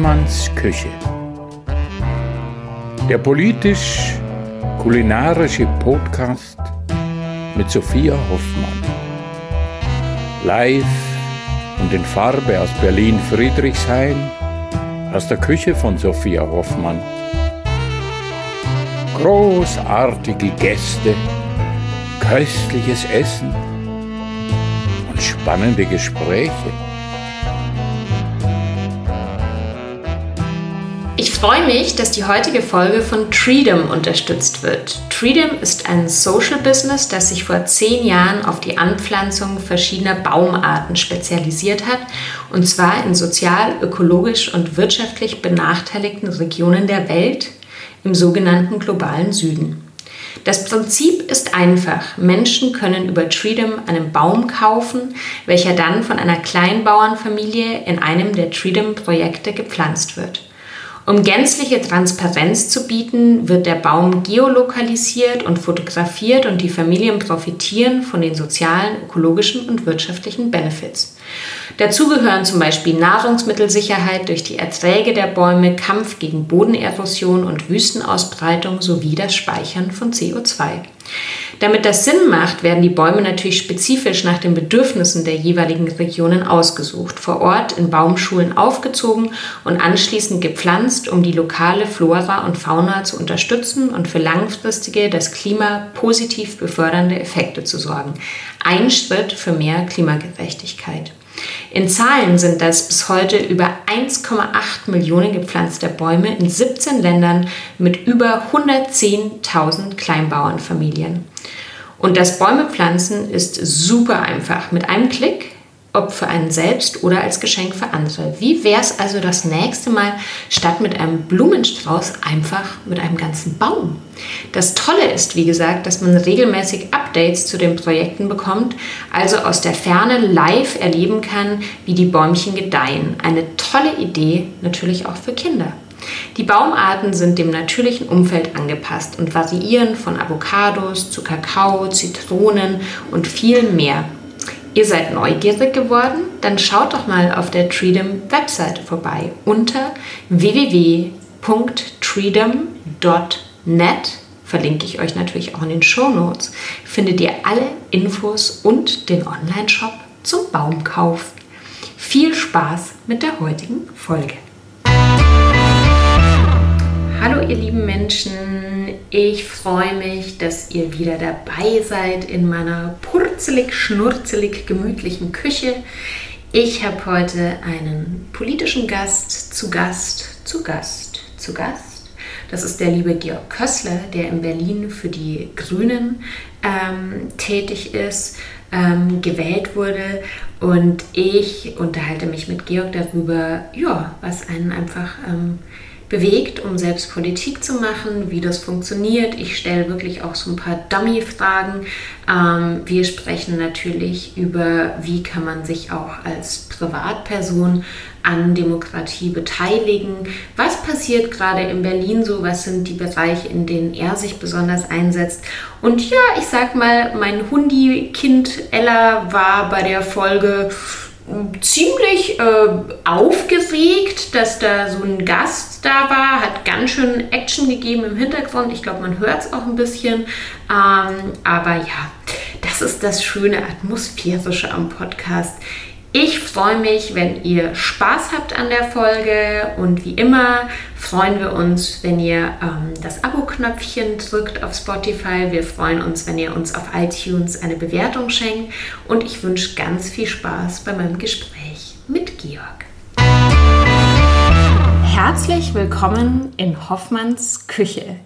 Hoffmanns Küche. Der politisch-kulinarische Podcast mit Sophia Hoffmann. Live und in Farbe aus Berlin-Friedrichshain, aus der Küche von Sophia Hoffmann. Großartige Gäste, köstliches Essen und spannende Gespräche. Freue mich, dass die heutige Folge von Treedom unterstützt wird. Treedom ist ein Social Business, das sich vor zehn Jahren auf die Anpflanzung verschiedener Baumarten spezialisiert hat, und zwar in sozial, ökologisch und wirtschaftlich benachteiligten Regionen der Welt im sogenannten globalen Süden. Das Prinzip ist einfach. Menschen können über Treedom einen Baum kaufen, welcher dann von einer Kleinbauernfamilie in einem der Treedom-Projekte gepflanzt wird. Um gänzliche Transparenz zu bieten, wird der Baum geolokalisiert und fotografiert und die Familien profitieren von den sozialen, ökologischen und wirtschaftlichen Benefits. Dazu gehören zum Beispiel Nahrungsmittelsicherheit durch die Erträge der Bäume, Kampf gegen Bodenerosion und Wüstenausbreitung sowie das Speichern von CO2. Damit das Sinn macht, werden die Bäume natürlich spezifisch nach den Bedürfnissen der jeweiligen Regionen ausgesucht, vor Ort in Baumschulen aufgezogen und anschließend gepflanzt, um die lokale Flora und Fauna zu unterstützen und für langfristige, das Klima positiv befördernde Effekte zu sorgen. Ein Schritt für mehr Klimagerechtigkeit. In Zahlen sind das bis heute über 1,8 Millionen gepflanzter Bäume in 17 Ländern mit über 110.000 Kleinbauernfamilien. Und das Bäumepflanzen ist super einfach. Mit einem Klick ob für einen selbst oder als Geschenk für andere. Wie wäre es also das nächste Mal, statt mit einem Blumenstrauß einfach mit einem ganzen Baum? Das Tolle ist, wie gesagt, dass man regelmäßig Updates zu den Projekten bekommt, also aus der Ferne live erleben kann, wie die Bäumchen gedeihen. Eine tolle Idee, natürlich auch für Kinder. Die Baumarten sind dem natürlichen Umfeld angepasst und variieren von Avocados zu Kakao, Zitronen und viel mehr. Ihr seid neugierig geworden? Dann schaut doch mal auf der Treedom Webseite vorbei unter www.treedom.net verlinke ich euch natürlich auch in den Show Notes, findet ihr alle Infos und den Online-Shop zum Baumkauf. Viel Spaß mit der heutigen Folge. Hallo ihr lieben Menschen, ich freue mich, dass ihr wieder dabei seid in meiner purzelig, schnurzelig, gemütlichen Küche. Ich habe heute einen politischen Gast zu Gast, zu Gast, zu Gast. Das ist der liebe Georg Kössler, der in Berlin für die Grünen ähm, tätig ist, ähm, gewählt wurde. Und ich unterhalte mich mit Georg darüber, ja, was einen einfach ähm, bewegt, um selbst Politik zu machen, wie das funktioniert. Ich stelle wirklich auch so ein paar Dummy-Fragen. Ähm, wir sprechen natürlich über, wie kann man sich auch als Privatperson an Demokratie beteiligen. Was passiert gerade in Berlin so? Was sind die Bereiche, in denen er sich besonders einsetzt? Und ja, ich sag mal, mein Hundi-Kind Ella war bei der Folge ziemlich äh, aufgeregt, dass da so ein Gast da war, hat ganz schön Action gegeben im Hintergrund. Ich glaube, man hört es auch ein bisschen. Ähm, aber ja, das ist das schöne Atmosphärische am Podcast. Ich freue mich, wenn ihr Spaß habt an der Folge und wie immer freuen wir uns, wenn ihr ähm, das Abo-Knöpfchen drückt auf Spotify. Wir freuen uns, wenn ihr uns auf iTunes eine Bewertung schenkt und ich wünsche ganz viel Spaß bei meinem Gespräch mit Georg. Herzlich willkommen in Hoffmanns Küche.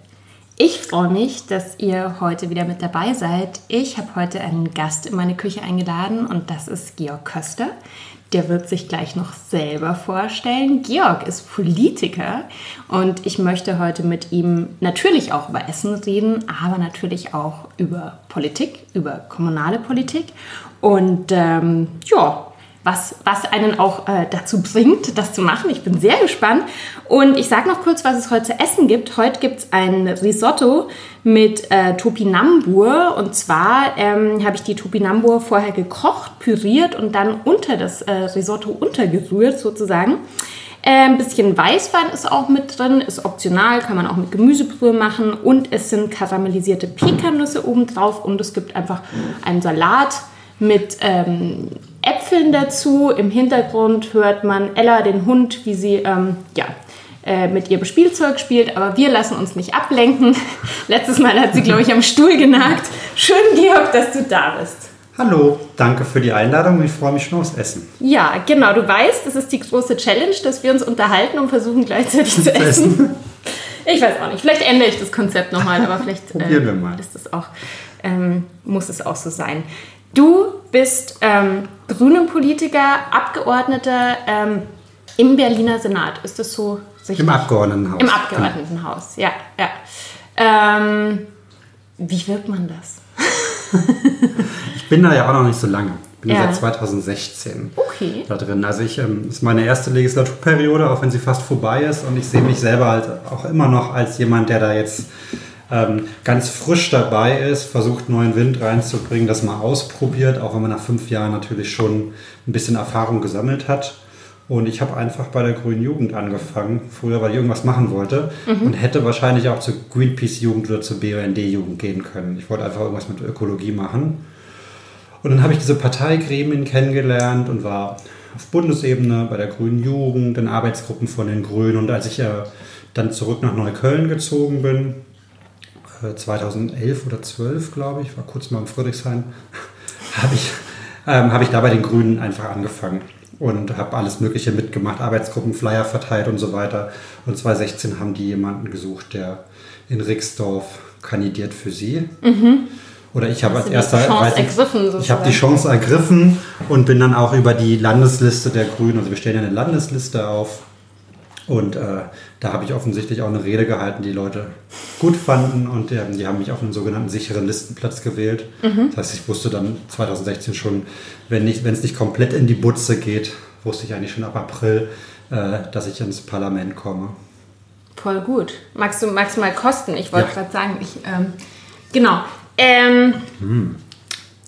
Ich freue mich, dass ihr heute wieder mit dabei seid. Ich habe heute einen Gast in meine Küche eingeladen und das ist Georg Köster. Der wird sich gleich noch selber vorstellen. Georg ist Politiker und ich möchte heute mit ihm natürlich auch über Essen reden, aber natürlich auch über Politik, über kommunale Politik. Und ähm, ja, was, was einen auch äh, dazu bringt, das zu machen. Ich bin sehr gespannt. Und ich sage noch kurz, was es heute zu essen gibt. Heute gibt es ein Risotto mit äh, Topinambur. Und zwar ähm, habe ich die Topinambur vorher gekocht, püriert und dann unter das äh, Risotto untergerührt sozusagen. Ein bisschen Weißwein ist auch mit drin, ist optional, kann man auch mit Gemüsebrühe machen. Und es sind karamellisierte Pekannüsse obendrauf und es gibt einfach einen Salat mit ähm, Äpfeln dazu. Im Hintergrund hört man Ella, den Hund, wie sie ähm, ja, äh, mit ihrem Spielzeug spielt. Aber wir lassen uns nicht ablenken. Letztes Mal hat sie, glaube ich, am Stuhl genagt. Schön, Georg, dass du da bist. Hallo, danke für die Einladung. Ich freue mich schon aufs Essen. Ja, genau. Du weißt, das ist die große Challenge, dass wir uns unterhalten und versuchen gleichzeitig zu essen. Ich weiß auch nicht. Vielleicht ändere ich das Konzept nochmal, aber vielleicht Probieren äh, wir mal. Ist das auch, ähm, muss es auch so sein. Du bist ähm, grünen Politiker, Abgeordneter ähm, im Berliner Senat. Ist das so richtig? Im Abgeordnetenhaus. Im Abgeordnetenhaus, ja. ja. Ähm, wie wirkt man das? ich bin da ja auch noch nicht so lange. Ich bin ja. seit 2016 okay. da drin. Also ich ähm, ist meine erste Legislaturperiode, auch wenn sie fast vorbei ist. Und ich sehe mich selber halt auch immer noch als jemand, der da jetzt ähm, ganz frisch dabei ist, versucht neuen Wind reinzubringen, das mal ausprobiert, auch wenn man nach fünf Jahren natürlich schon ein bisschen Erfahrung gesammelt hat. Und ich habe einfach bei der Grünen Jugend angefangen, früher, weil ich irgendwas machen wollte mhm. und hätte wahrscheinlich auch zur Greenpeace-Jugend oder zur BUND-Jugend gehen können. Ich wollte einfach irgendwas mit Ökologie machen. Und dann habe ich diese Parteigremien kennengelernt und war auf Bundesebene bei der Grünen Jugend, in Arbeitsgruppen von den Grünen. Und als ich äh, dann zurück nach Neukölln gezogen bin, 2011 oder 12, glaube ich, war kurz mal in Friedrichshain, habe ich, ähm, hab ich da bei den Grünen einfach angefangen und habe alles Mögliche mitgemacht, Arbeitsgruppen, Flyer verteilt und so weiter. Und 2016 haben die jemanden gesucht, der in Rixdorf kandidiert für sie. Mhm. Oder ich habe als erster ich, ich habe die Chance ergriffen und bin dann auch über die Landesliste der Grünen, also wir stellen ja eine Landesliste auf, und äh, da habe ich offensichtlich auch eine Rede gehalten, die Leute gut fanden und äh, die haben mich auf einen sogenannten sicheren Listenplatz gewählt. Mhm. Das heißt, ich wusste dann 2016 schon, wenn es nicht, komplett in die Butze geht, wusste ich eigentlich schon ab April, äh, dass ich ins Parlament komme. Voll gut. Magst du, magst du mal kosten? Ich wollte ja. gerade sagen, ich, ähm, genau. Ähm, hm.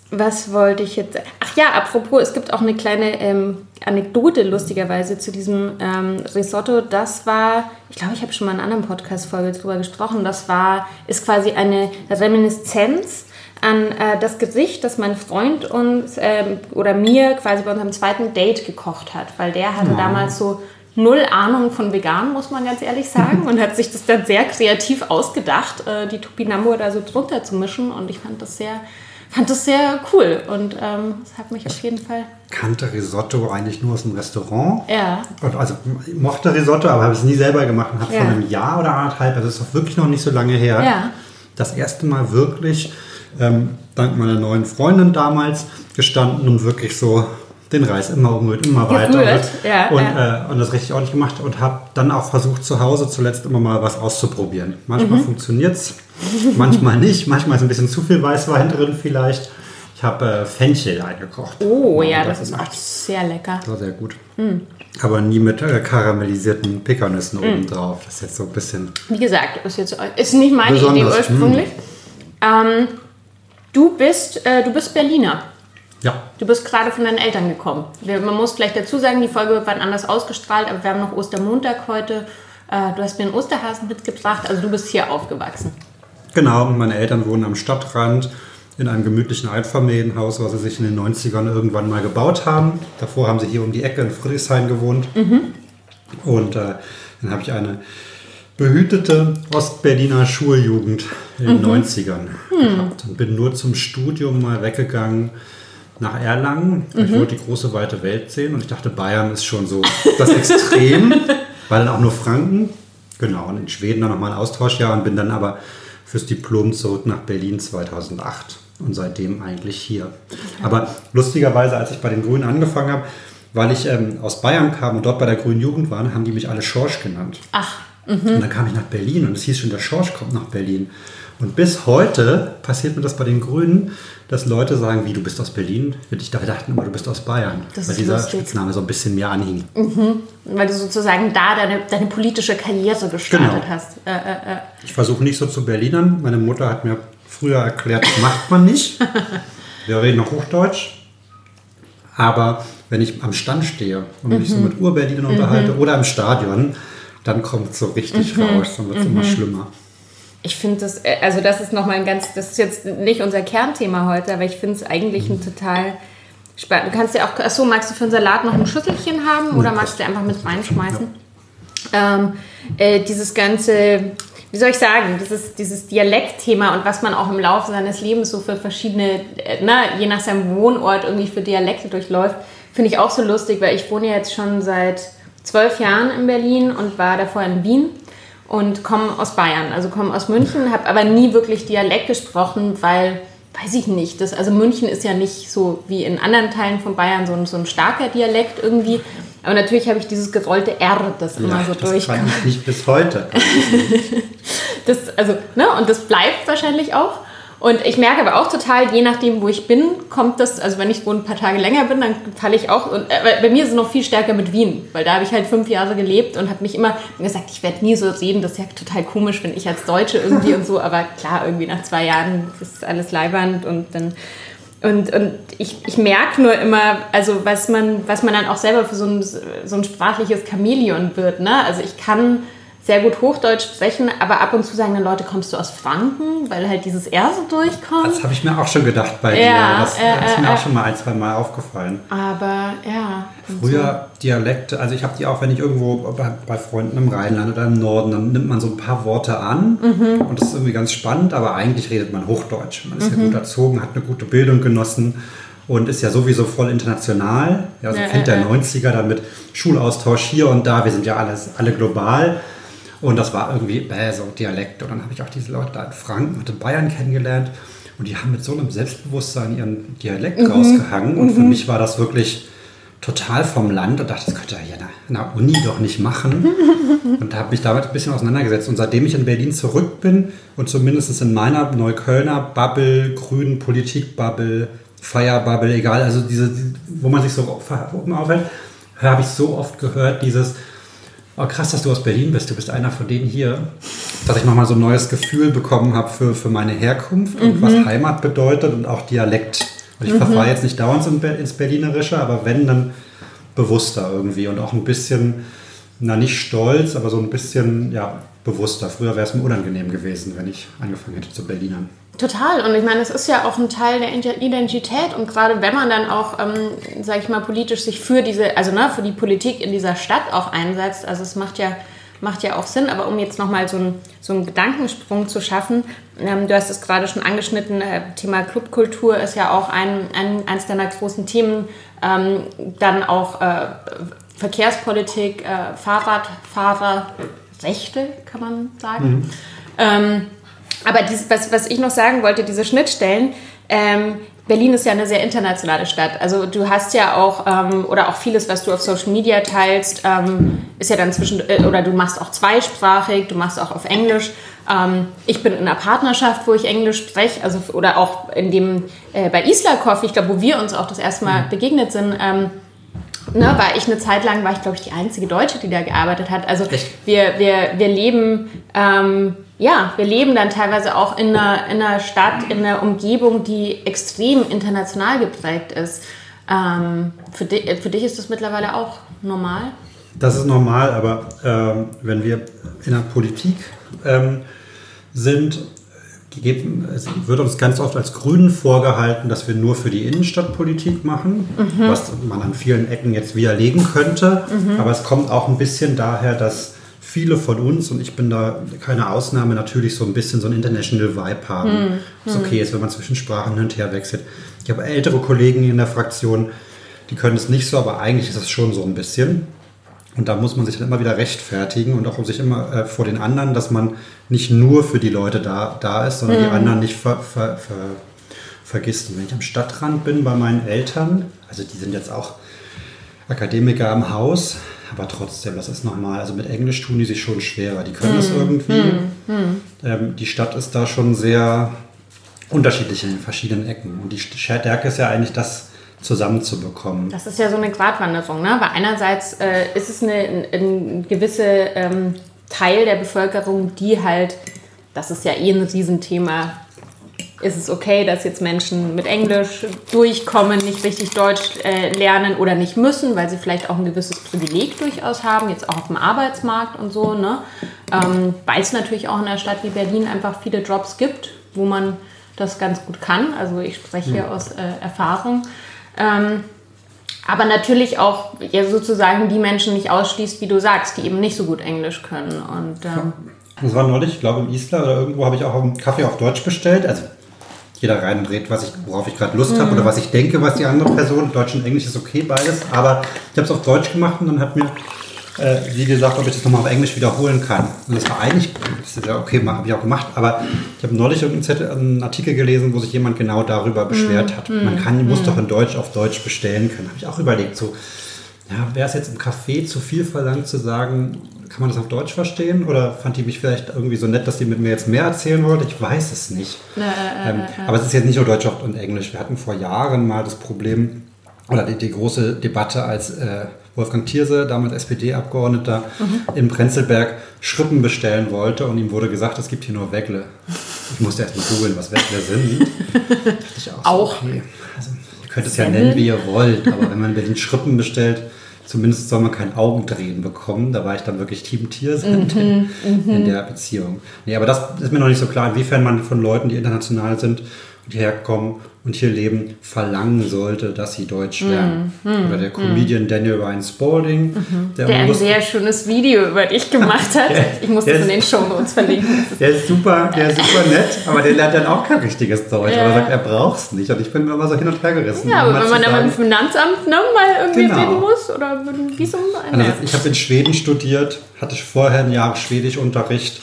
Was wollte ich jetzt? Ach ja, apropos, es gibt auch eine kleine ähm, Anekdote lustigerweise zu diesem ähm, Risotto. Das war, ich glaube, ich habe schon mal in einer anderen Podcast-Folge drüber gesprochen. Das war, ist quasi eine Reminiszenz an äh, das Gericht, das mein Freund uns ähm, oder mir quasi bei unserem zweiten Date gekocht hat, weil der hatte ja. damals so null Ahnung von vegan, muss man ganz ehrlich sagen, und hat sich das dann sehr kreativ ausgedacht, äh, die Topinambur da so drunter zu mischen. Und ich fand das sehr fand das sehr cool und ähm, das hat mich auf jeden Fall. Kannte Risotto eigentlich nur aus dem Restaurant. Ja. Und also mochte Risotto, aber habe es nie selber gemacht und habe ja. vor einem Jahr oder anderthalb, also ist auch wirklich noch nicht so lange her, ja. das erste Mal wirklich ähm, dank meiner neuen Freundin damals gestanden und wirklich so den Reis immer umrührt, immer weiter. Gerührt. Ja, und, ja. Äh, und das richtig ordentlich gemacht und habe dann auch versucht, zu Hause zuletzt immer mal was auszuprobieren. Manchmal mhm. funktioniert es, manchmal nicht. Manchmal ist ein bisschen zu viel Weißwein drin vielleicht. Ich habe äh, Fenchel eingekocht. Oh ja, das, das ist auch sehr lecker. Das war sehr gut. Mhm. Aber nie mit äh, karamellisierten Pekannüssen mhm. oben drauf. Das ist jetzt so ein bisschen. Wie gesagt, ist jetzt ist nicht meine Idee ursprünglich. Ähm, du bist äh, du bist Berliner. Ja. Du bist gerade von deinen Eltern gekommen. man muss vielleicht dazu sagen, die Folge wird wann anders ausgestrahlt, aber wir haben noch Ostermontag heute. Äh, du hast mir einen Osterhasen mitgebracht, also du bist hier aufgewachsen. Genau, meine Eltern wohnen am Stadtrand in einem gemütlichen Einfamilienhaus, was sie sich in den 90ern irgendwann mal gebaut haben. Davor haben sie hier um die Ecke in Friedrichshain gewohnt. Mhm. Und äh, dann habe ich eine behütete Ostberliner Schuljugend in den mhm. 90ern mhm. gehabt und bin nur zum Studium mal weggegangen nach Erlangen. Mhm. Ich wollte die große weite Welt sehen und ich dachte, Bayern ist schon so das Extrem, weil dann auch nur Franken. Genau, und in Schweden dann nochmal ein Austauschjahr und bin dann aber fürs Diplom zurück nach Berlin 2008 und seitdem eigentlich hier. Okay. Aber lustigerweise, als ich bei den Grünen angefangen habe, weil ich ähm, aus Bayern kam und dort bei der Grünen Jugend war, haben die mich alle Schorsch genannt. Ach. Mhm. Und dann kam ich nach Berlin und es hieß schon, der Schorsch kommt nach Berlin. Und bis heute passiert mir das bei den Grünen, dass Leute sagen, wie du bist aus Berlin. Ich dachte immer, du bist aus Bayern, das weil dieser lustig. Spitzname so ein bisschen mir anhing. Mhm. Weil du sozusagen da deine, deine politische Karriere gestartet genau. hast. Äh, äh, äh. Ich versuche nicht so zu Berlinern. Meine Mutter hat mir früher erklärt, das macht man nicht. Wir reden noch Hochdeutsch. Aber wenn ich am Stand stehe und mich so mit Urberlinern unterhalte oder im Stadion, dann kommt es so richtig raus, dann wird es immer schlimmer. Ich finde das, äh, also das ist nochmal ein ganz, das ist jetzt nicht unser Kernthema heute, aber ich finde es eigentlich ein total spannend. Du kannst ja auch, achso, magst du für den Salat noch ein Schüsselchen haben oder magst du einfach mit reinschmeißen? Ähm, äh, dieses ganze, wie soll ich sagen, dieses, dieses Dialektthema und was man auch im Laufe seines Lebens so für verschiedene, äh, na, je nach seinem Wohnort irgendwie für Dialekte durchläuft, finde ich auch so lustig, weil ich wohne jetzt schon seit zwölf Jahren in Berlin und war davor in Wien und komme aus Bayern, also komme aus München, habe aber nie wirklich Dialekt gesprochen, weil, weiß ich nicht, das, also München ist ja nicht so wie in anderen Teilen von Bayern so ein, so ein starker Dialekt irgendwie. Aber natürlich habe ich dieses gerollte R, das immer Ja, so das durchkommt. ich nicht bis heute. Das, also, ne, und das bleibt wahrscheinlich auch. Und ich merke aber auch total, je nachdem, wo ich bin, kommt das, also wenn ich wo ein paar Tage länger bin, dann falle ich auch. Und, äh, bei mir ist es noch viel stärker mit Wien, weil da habe ich halt fünf Jahre gelebt und habe mich immer gesagt, ich werde nie so reden, das ist ja total komisch, wenn ich als Deutsche irgendwie und so, aber klar, irgendwie nach zwei Jahren ist alles leibernd und dann. Und, und ich, ich merke nur immer, also was man, was man dann auch selber für so ein, so ein sprachliches Chamäleon wird. Ne? Also ich kann sehr gut Hochdeutsch sprechen, aber ab und zu sagen dann Leute, kommst du aus Franken, weil halt dieses R so durchkommt. Das habe ich mir auch schon gedacht bei Ja, dir. Das äh, ist mir äh, auch schon mal ein, zwei Mal aufgefallen. aber ja. Früher Dialekte, also ich habe die auch, wenn ich irgendwo bei, bei Freunden im Rheinland oder im Norden, dann nimmt man so ein paar Worte an Mhm. und das ist irgendwie ganz spannend, aber eigentlich redet man Hochdeutsch. Man ist ja gut erzogen, hat eine gute Bildung genossen und ist ja sowieso voll international. Ja, so Ja, Kind ja, der ja. 90er dann mit Schulaustausch hier und da, wir sind ja alles, alle global. Und das war irgendwie bäh, so Dialekt. Und dann habe ich auch diese Leute da in Franken und in Bayern kennengelernt. Und die haben mit so einem Selbstbewusstsein ihren Dialekt Mhm. rausgehangen. Und für mich war das wirklich total vom Land und dachte, das könnte er hier in der Uni doch nicht machen. und habe mich damit ein bisschen auseinandergesetzt. Und seitdem ich in Berlin zurück bin und zumindest in meiner Neuköllner Bubble, grünen Politik-Bubble, Fire-Bubble, egal, also diese, wo man sich so auf- aufhält, habe ich so oft gehört, dieses, oh krass, dass du aus Berlin bist, du bist einer von denen hier, dass ich nochmal so ein neues Gefühl bekommen habe für, für meine Herkunft und was Heimat bedeutet und auch Dialekt. Und ich verfahre jetzt nicht dauernd ins Berlinerische, aber wenn, dann bewusster irgendwie und auch ein bisschen, na nicht stolz, aber so ein bisschen, ja, bewusster. Früher wäre es mir unangenehm gewesen, wenn ich angefangen hätte zu Berlinern. Total. Und ich meine, es ist ja auch ein Teil der Ide- Identität. Und gerade wenn man dann auch, ähm, sage ich mal, politisch sich für diese, also ne, für die Politik in dieser Stadt auch einsetzt, also es macht ja, macht ja auch Sinn. Aber um jetzt nochmal so, ein, so einen Gedankensprung zu schaffen, ähm, du hast es gerade schon angeschnitten, äh, Thema Clubkultur ist ja auch ein, ein, eins deiner großen Themen. Ähm, dann auch äh, Verkehrspolitik, äh, Fahrradfahrerrechte, kann man sagen. Ähm, aber dies, was, was ich noch sagen wollte, diese Schnittstellen, ähm, Berlin ist ja eine sehr internationale Stadt. Also du hast ja auch, ähm, oder auch vieles, was du auf Social Media teilst, ähm, ist ja dann zwischen, äh, oder du machst auch zweisprachig, du machst auch auf Englisch. Ähm, ich bin in einer Partnerschaft, wo ich Englisch spreche, also, oder auch in dem, äh, bei Islakov, ich glaube, wo wir uns auch das erste Mal begegnet sind, ähm, ne, war ich eine Zeit lang, war ich glaube ich die einzige Deutsche, die da gearbeitet hat. Also wir, wir, wir leben, ähm, ja, wir leben dann teilweise auch in einer, in einer Stadt, in einer Umgebung, die extrem international geprägt ist. Ähm, für, di für dich ist das mittlerweile auch normal? Das ist normal, aber ähm, wenn wir in der Politik ähm, sind, gegeben, es wird uns ganz oft als Grünen vorgehalten, dass wir nur für die Innenstadt Politik machen, was man an vielen Ecken jetzt widerlegen könnte. Aber es kommt auch ein bisschen daher, dass viele von uns, und ich bin da keine Ausnahme, natürlich so ein bisschen so ein International Vibe haben. Was okay ist, wenn man zwischen Sprachen hin und her wechselt. Ich habe ältere Kollegen in der Fraktion, die können es nicht so, aber eigentlich ist es schon so ein bisschen. Und da muss man sich dann immer wieder rechtfertigen und auch um sich immer äh, vor den anderen, dass man nicht nur für die Leute da, da ist, sondern die anderen nicht ver, ver, ver, vergisst. Und wenn ich am Stadtrand bin bei meinen Eltern, also die sind jetzt auch Akademiker am Haus, aber trotzdem, das ist normal. Also mit Englisch tun die sich schon schwerer. Die können das irgendwie. Ähm, die Stadt ist da schon sehr unterschiedlich in den verschiedenen Ecken. Und die Stärke ist ja eigentlich das zusammenzubekommen. Das ist ja so eine Gratwanderung, ne? Weil einerseits äh, ist es eine, ein, ein gewisse ähm, Teil der Bevölkerung, die halt, das ist ja eh ein Riesenthema, ist es okay, dass jetzt Menschen mit Englisch durchkommen, nicht richtig Deutsch äh, lernen oder nicht müssen, weil sie vielleicht auch ein gewisses Privileg durchaus haben, jetzt auch auf dem Arbeitsmarkt und so, ne? Ähm, weil es natürlich auch in einer Stadt wie Berlin einfach viele Jobs gibt, wo man das ganz gut kann. Also ich spreche hier mhm. aus äh, Erfahrung. Ähm, aber natürlich auch ja, sozusagen die Menschen nicht ausschließt, wie du sagst, die eben nicht so gut Englisch können. Und, ähm, das war neulich, ich glaube im Isla oder irgendwo habe ich auch einen Kaffee auf Deutsch bestellt. Also jeder rein und dreht, was ich, worauf ich gerade Lust mhm. habe oder was ich denke, was die andere Person. Deutsch und Englisch ist okay beides, aber ich habe es auf Deutsch gemacht und dann hat mir äh, sie gesagt, ob ich das nochmal auf Englisch wiederholen kann. Und das war eigentlich, das ist ja okay, habe ich auch gemacht, aber ich habe neulich einen Artikel gelesen, wo sich jemand genau darüber beschwert mhm. hat. Man mhm. kann, muss mhm. doch in Deutsch auf Deutsch bestellen können. Habe ich auch überlegt, so, ja, wäre es jetzt im Café zu viel verlangt zu sagen, kann man das auf Deutsch verstehen? Oder fand die mich vielleicht irgendwie so nett, dass die mit mir jetzt mehr erzählen wollte? Ich weiß es nicht. Äh, äh, ähm, äh, aber es ist jetzt nicht nur Deutsch und Englisch. Wir hatten vor Jahren mal das Problem, oder die, die große Debatte, als äh, Wolfgang Thierse, damals SPD-Abgeordneter, mhm. in Prenzlberg Schrippen bestellen wollte und ihm wurde gesagt, es gibt hier nur Wegle. Ich musste erst mal googeln, was Wegle sind. ich auch. So, auch. Okay. Also, ihr könnt es ja nennen, wie ihr wollt, aber wenn man Berlin Schrippen bestellt, zumindest soll man kein Augendrehen bekommen. Da war ich dann wirklich Team Tiersen mhm, in, mhm. der Beziehung. Nee, aber das ist mir noch nicht so klar, inwiefern man von Leuten, die international sind und hierher kommen und hier leben, verlangen sollte, dass sie Deutsch lernen. Mm, mm, Oder der Comedian mm. Daniel Ryan Spalding, mhm. der, der ein sehr schönes Video über dich gemacht hat. ich muss das in den Show Notes verlinken. Der ist super, der ist super nett, aber der lernt dann auch kein richtiges Deutsch. Ja. Aber er sagt, er braucht es nicht. Und ich bin immer so hin und her gerissen. Ja, aber wenn man dann beim Finanzamt ne, mal irgendwie genau. reden muss oder mit Visum. Also ich habe in Schweden studiert, hatte vorher ein Jahr Schwedischunterricht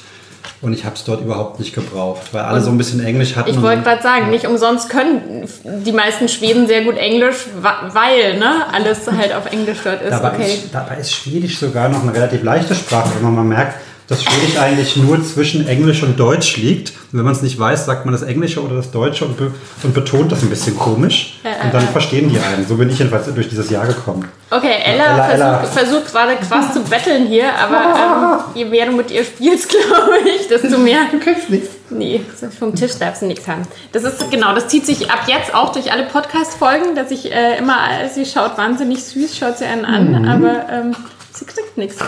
und ich habe es dort überhaupt nicht gebraucht, weil alle und so ein bisschen Englisch hatten. Ich wollte gerade sagen, nicht umsonst können die meisten Schweden sehr gut Englisch, weil ne, alles halt auf Englisch dort ist. Dabei, okay. ist, dabei ist Schwedisch sogar noch eine relativ leichte Sprache, wenn man mal merkt, dass Schwedisch eigentlich nur zwischen Englisch und Deutsch liegt. Und wenn man es nicht weiß, sagt man das Englische oder das Deutsche und, be und betont das ein bisschen komisch. und dann verstehen die einen. So bin ich jedenfalls durch dieses Jahr gekommen. Okay, Ella, Ella, versucht, versucht gerade krass zu betteln hier, aber ähm, je mehr du mit ihr spielst, glaube ich, desto mehr. Du kriegst nichts. Nee, vom Tisch darfst du nichts haben. Das ist genau, das zieht sich ab jetzt auch durch alle Podcast-Folgen, dass ich äh, immer, sie schaut wahnsinnig süß, schaut sie einen an, mhm. aber ähm, sie kriegt nichts.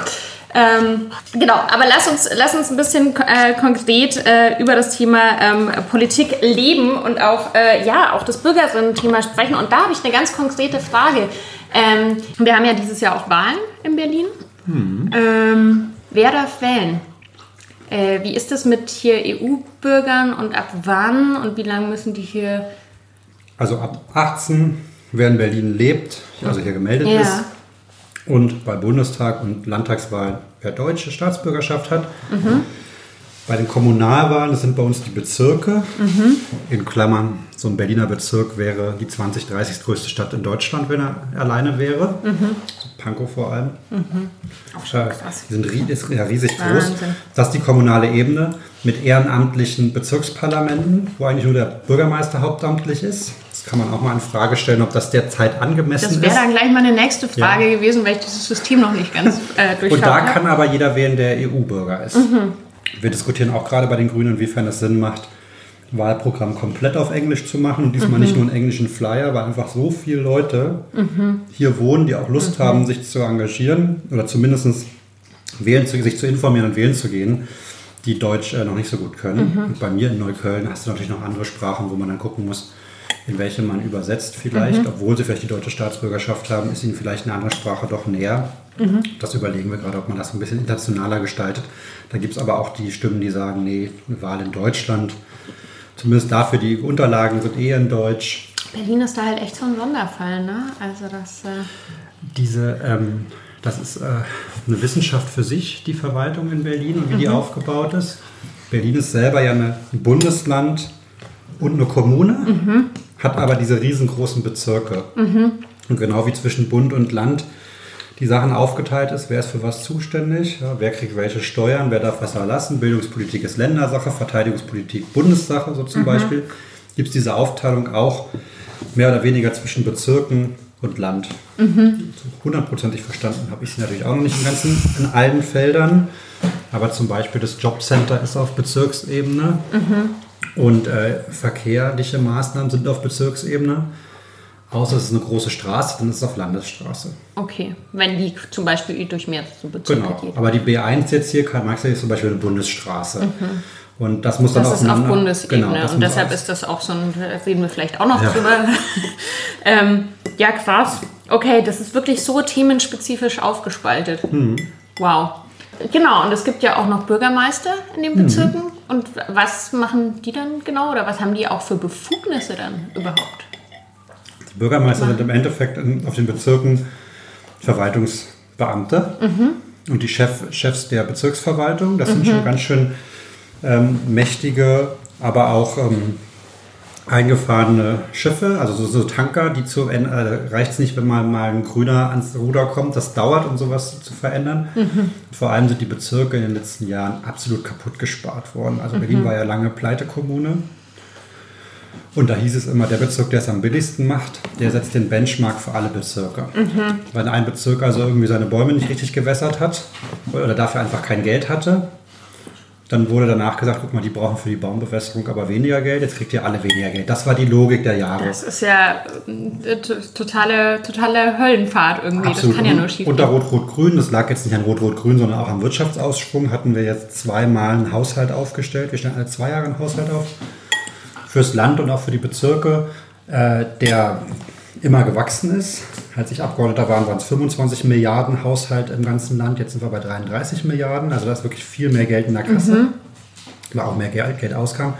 Ähm, genau, aber lass uns, lass uns ein bisschen äh, konkret äh, über das Thema ähm, Politik leben und auch, äh, ja, auch das Bürgerinnen-Thema sprechen. Und da habe ich eine ganz konkrete Frage. Ähm, wir haben ja dieses Jahr auch Wahlen in Berlin. Hm. Ähm, wer darf wählen? Äh, wie ist das mit hier EU-Bürgern und ab wann und wie lange müssen die hier? Also ab 18, wer in Berlin lebt, also hier gemeldet ja. ist, und bei Bundestag und Landtagswahlen wer deutsche Staatsbürgerschaft hat. Mhm. Bei den Kommunalwahlen, das sind bei uns die Bezirke, mhm. in Klammern, so ein Berliner Bezirk wäre die 20, 30 größte Stadt in Deutschland, wenn er alleine wäre. Mhm. So Pankow vor allem. Mhm. Auch krass. Die sind ries ist ja riesig Wahnsinn. groß. Das ist die kommunale Ebene mit ehrenamtlichen Bezirksparlamenten, wo eigentlich nur der Bürgermeister hauptamtlich ist kann man auch mal in Frage stellen, ob das derzeit angemessen ist. Das wäre dann gleich meine nächste Frage ja. gewesen, weil ich dieses System noch nicht ganz äh, durchschaue. Und da kann aber jeder wählen, der EU-Bürger ist. Mhm. Wir diskutieren auch gerade bei den Grünen, inwiefern es Sinn macht, Wahlprogramm komplett auf Englisch zu machen und diesmal mhm. nicht nur einen englischen Flyer, weil einfach so viele Leute mhm. hier wohnen, die auch Lust mhm. haben, sich zu engagieren oder zumindest wählen zu, sich zu informieren und wählen zu gehen, die Deutsch äh, noch nicht so gut können. Mhm. Und bei mir in Neukölln hast du natürlich noch andere Sprachen, wo man dann gucken muss, in welche man übersetzt vielleicht, mhm. obwohl sie vielleicht die deutsche Staatsbürgerschaft haben, ist ihnen vielleicht eine andere Sprache doch näher. Mhm. Das überlegen wir gerade, ob man das ein bisschen internationaler gestaltet. Da gibt es aber auch die Stimmen, die sagen, nee, eine Wahl in Deutschland, zumindest dafür, die Unterlagen sind eher in Deutsch. Berlin ist da halt echt so ein Sonderfall, ne? Also das... Äh Diese... Ähm, das ist äh, eine Wissenschaft für sich, die Verwaltung in Berlin und wie mhm. die aufgebaut ist. Berlin ist selber ja ein Bundesland und eine Kommune. Mhm hat aber diese riesengroßen Bezirke. Mhm. Und genau wie zwischen Bund und Land die Sachen aufgeteilt ist, wer ist für was zuständig, ja, wer kriegt welche Steuern, wer darf was erlassen, Bildungspolitik ist Ländersache, Verteidigungspolitik Bundessache, so zum mhm. Beispiel, gibt es diese Aufteilung auch mehr oder weniger zwischen Bezirken und Land. Mhm. Hundertprozentig verstanden habe ich sie natürlich auch noch nicht im Ganzen in allen Feldern, aber zum Beispiel das Jobcenter ist auf Bezirksebene. Mhm. Und äh, verkehrliche Maßnahmen sind auf Bezirksebene. Außer es ist eine große Straße, dann ist es auf Landesstraße. Okay, wenn die zum Beispiel durch mehrere Bezirke Genau. geht. Aber die B1 jetzt hier, Karl-Marx-Allee, ist zum Beispiel eine Bundesstraße. Und das muss dann Mhm. Das ist auf Bundesebene Genau, und deshalb ist das auch so ein, reden wir vielleicht auch noch Ja. drüber. ähm, ja, krass. Okay, das ist wirklich so themenspezifisch aufgespaltet. Mhm. Wow. Genau, und es gibt ja auch noch Bürgermeister in den Mhm. Bezirken. Und was machen die dann genau oder was haben die auch für Befugnisse dann überhaupt? Die Bürgermeister sind im Endeffekt in, auf den Bezirken Verwaltungsbeamte und die Chef, Chefs der Bezirksverwaltung. Das sind schon ganz schön ähm, mächtige, aber auch ähm, eingefahrene Schiffe, also so, so Tanker, die zu äh, reicht es nicht, wenn mal, mal ein Grüner ans Ruder kommt, das dauert, um sowas zu verändern. Vor allem sind die Bezirke in den letzten Jahren absolut kaputt gespart worden. Also Berlin war ja lange Pleitekommune. Und da hieß es immer, der Bezirk, der es am billigsten macht, der setzt den Benchmark für alle Bezirke. Wenn ein Bezirk also irgendwie seine Bäume nicht richtig gewässert hat oder dafür einfach kein Geld hatte, dann wurde danach gesagt, guck mal, die brauchen für die Baumbewässerung aber weniger Geld, jetzt kriegt ihr alle weniger Geld. Das war die Logik der Jahre. Das ist ja äh, totale, totale Höllenfahrt irgendwie. Das kann ja nur schief Unter. Rot-Rot-Grün, das lag jetzt nicht an Rot-Rot-Grün, sondern auch am Wirtschaftsausschwung, hatten wir jetzt zweimal einen Haushalt aufgestellt. Wir stellen alle zwei Jahre einen Haushalt auf. Fürs Land und auch für die Bezirke, äh, der immer gewachsen ist. Als ich Abgeordneter war, waren es 25 Milliarden Haushalt im ganzen Land. Jetzt sind wir bei 33 Milliarden. Also da ist wirklich viel mehr Geld in der Kasse. Weil auch mehr Geld, Geld auskam.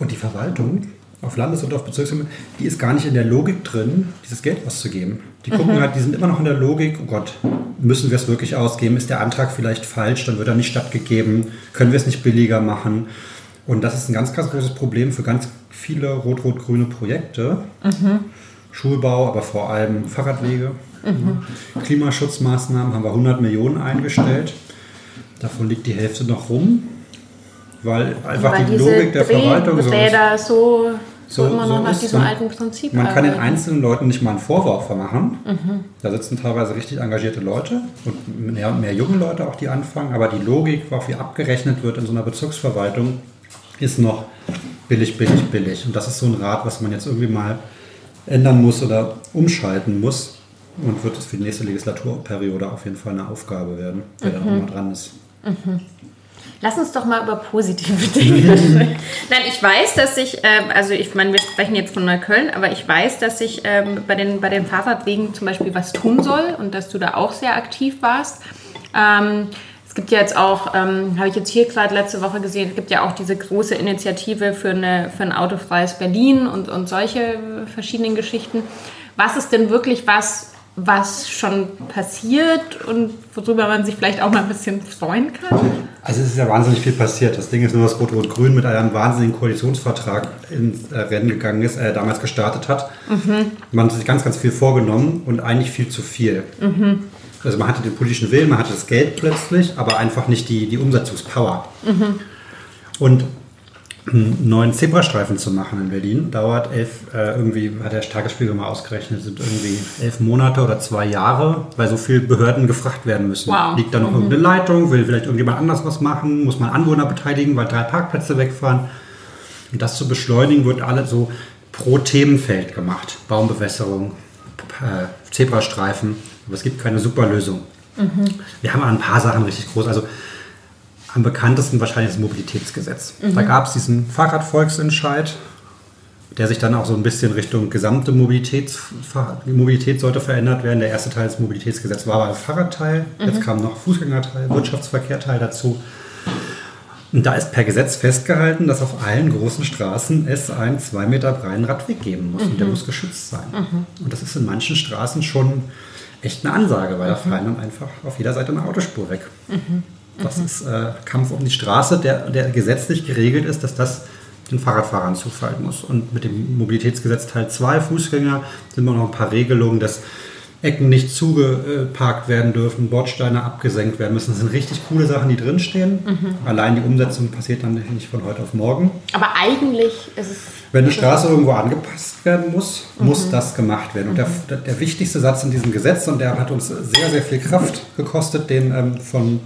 Und die Verwaltung auf Landes- und auf Bezirksebene, die ist gar nicht in der Logik drin, dieses Geld auszugeben. Die gucken halt, die sind immer noch in der Logik, oh Gott, müssen wir es wirklich ausgeben? Ist der Antrag vielleicht falsch? Dann wird er nicht stattgegeben. Können wir es nicht billiger machen? Und das ist ein ganz, ganz großes Problem für ganz viele rot-rot-grüne Projekte. Schulbau, aber vor allem Fahrradwege. Klimaschutzmaßnahmen haben wir 100 Millionen eingestellt. Davon liegt die Hälfte noch rum, weil einfach Weil die Logik der Verwaltung so ist. So, so, So- immer so noch nach ist diesem man- alten Prinzip Man kann den arbeiten. einzelnen Leuten nicht mal einen Vorwurf machen. Mhm. Da sitzen teilweise richtig engagierte Leute und mehr und mehr junge Leute auch, die anfangen. Aber die Logik, auch wie abgerechnet wird in so einer Bezirksverwaltung, ist noch billig, billig, billig. Und das ist so ein Rat, was man jetzt irgendwie mal ändern muss oder umschalten muss. Und wird es für die nächste Legislaturperiode auf jeden Fall eine Aufgabe werden, wer da Mhm. auch mal dran ist. Lass uns doch mal über positive Dinge sprechen. Nein, ich weiß, dass ich, ähm, also ich meine, wir sprechen jetzt von Neukölln, aber ich weiß, dass ich ähm, bei, den, bei den Fahrradwegen zum Beispiel was tun soll und dass du da auch sehr aktiv warst. Ähm, es gibt ja jetzt auch, ähm, habe ich jetzt hier gerade letzte Woche gesehen, es gibt ja auch diese große Initiative für, eine, für ein autofreies Berlin und, und solche verschiedenen Geschichten. Was ist denn wirklich was, was schon passiert und worüber man sich vielleicht auch mal ein bisschen freuen kann? Also es ist ja wahnsinnig viel passiert. Das Ding ist nur, dass Rot-Rot-Grün mit einem wahnsinnigen Koalitionsvertrag ins äh, Rennen gegangen ist, äh, damals gestartet hat. Man hat sich ganz, ganz viel vorgenommen und eigentlich viel zu viel. Also man hatte den politischen Willen, man hatte das Geld plötzlich, aber einfach nicht die, die Umsetzungspower. Und einen neuen Zebrastreifen zu machen in Berlin dauert elf, äh, irgendwie, hat der Tagesspiegel mal ausgerechnet, sind irgendwie elf Monate oder zwei Jahre, weil so viele Behörden gefragt werden müssen. Wow. Liegt da noch irgendeine Leitung, will vielleicht irgendjemand anders was machen, muss man Anwohner beteiligen, weil drei Parkplätze wegfahren. Und das zu beschleunigen, wird alles so pro Themenfeld gemacht. Baumbewässerung, äh, Zebrastreifen, aber es gibt keine super Lösung. Wir haben ein paar Sachen richtig groß. Also am bekanntesten wahrscheinlich das Mobilitätsgesetz. Da gab es diesen Fahrradvolksentscheid, der sich dann auch so ein bisschen Richtung gesamte Mobilitäts, Mobilität sollte verändert werden. Der erste Teil des Mobilitätsgesetzes war aber Fahrradteil, jetzt kam noch Fußgängerteil, Wirtschaftsverkehrteil dazu. Und da ist per Gesetz festgehalten, dass auf allen großen Straßen es einen zwei Meter breiten Radweg geben muss und der muss geschützt sein. Und das ist in manchen Straßen schon echt eine Ansage, weil da fallen dann einfach auf jeder Seite eine Autospur weg. Das ist äh, Kampf um die Straße, der, der gesetzlich geregelt ist, dass das den Fahrradfahrern zufallen muss. Und mit dem Mobilitätsgesetz Teil 2 Fußgänger sind noch ein paar Regelungen, dass Ecken nicht zugeparkt werden dürfen, Bordsteine abgesenkt werden müssen. Das sind richtig coole Sachen, die drinstehen. Allein die Umsetzung passiert dann nicht von heute auf morgen. Aber eigentlich ist es. Wenn eine Straße irgendwo angepasst werden muss, muss das gemacht werden. Und der, der, der wichtigste Satz in diesem Gesetz, und der hat uns sehr, sehr viel Kraft gekostet, den ähm, von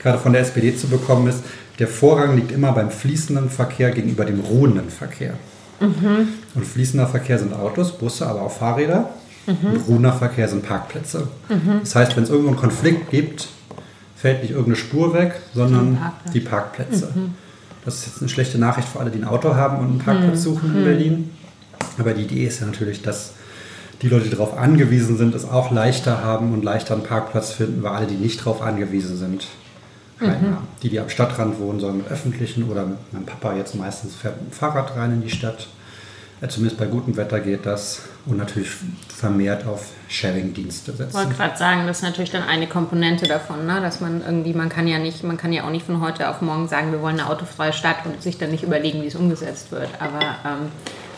gerade von der SPD zu bekommen, ist, der Vorrang liegt immer beim fließenden Verkehr gegenüber dem ruhenden Verkehr. Mhm. Und fließender Verkehr sind Autos, Busse, aber auch Fahrräder. Mhm. Und ruhender Verkehr sind Parkplätze. Mhm. Das heißt, wenn es irgendwo einen Konflikt gibt, fällt nicht irgendeine Spur weg, sondern Parkplatz. die Parkplätze. Mhm. Das ist jetzt eine schlechte Nachricht für alle, die ein Auto haben und einen Parkplatz mhm. suchen in mhm. Berlin. Aber die Idee ist ja natürlich, dass die Leute, die darauf angewiesen sind, es auch leichter haben und leichter einen Parkplatz finden, weil alle, die nicht darauf angewiesen sind, keinen mhm. haben. Die, die am Stadtrand wohnen, sollen mit öffentlichen oder mein Papa jetzt meistens fährt mit dem Fahrrad rein in die Stadt. Ja, zumindest bei gutem Wetter geht das und natürlich vermehrt auf Sharing-Dienste setzen. Ich wollte gerade sagen, das ist natürlich dann eine Komponente davon, ne? dass man irgendwie, man kann ja nicht, man kann ja auch nicht von heute auf morgen sagen, wir wollen eine autofreie Stadt und sich dann nicht überlegen, wie es umgesetzt wird. Aber, ähm,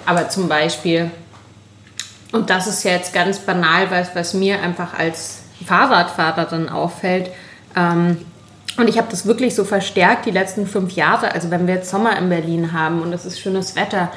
aber zum Beispiel, und das ist jetzt ganz banal, was, was mir einfach als Fahrradfahrerin auffällt, ähm, und ich habe das wirklich so verstärkt die letzten fünf Jahre. Also wenn wir jetzt Sommer in Berlin haben und es ist schönes Wetter,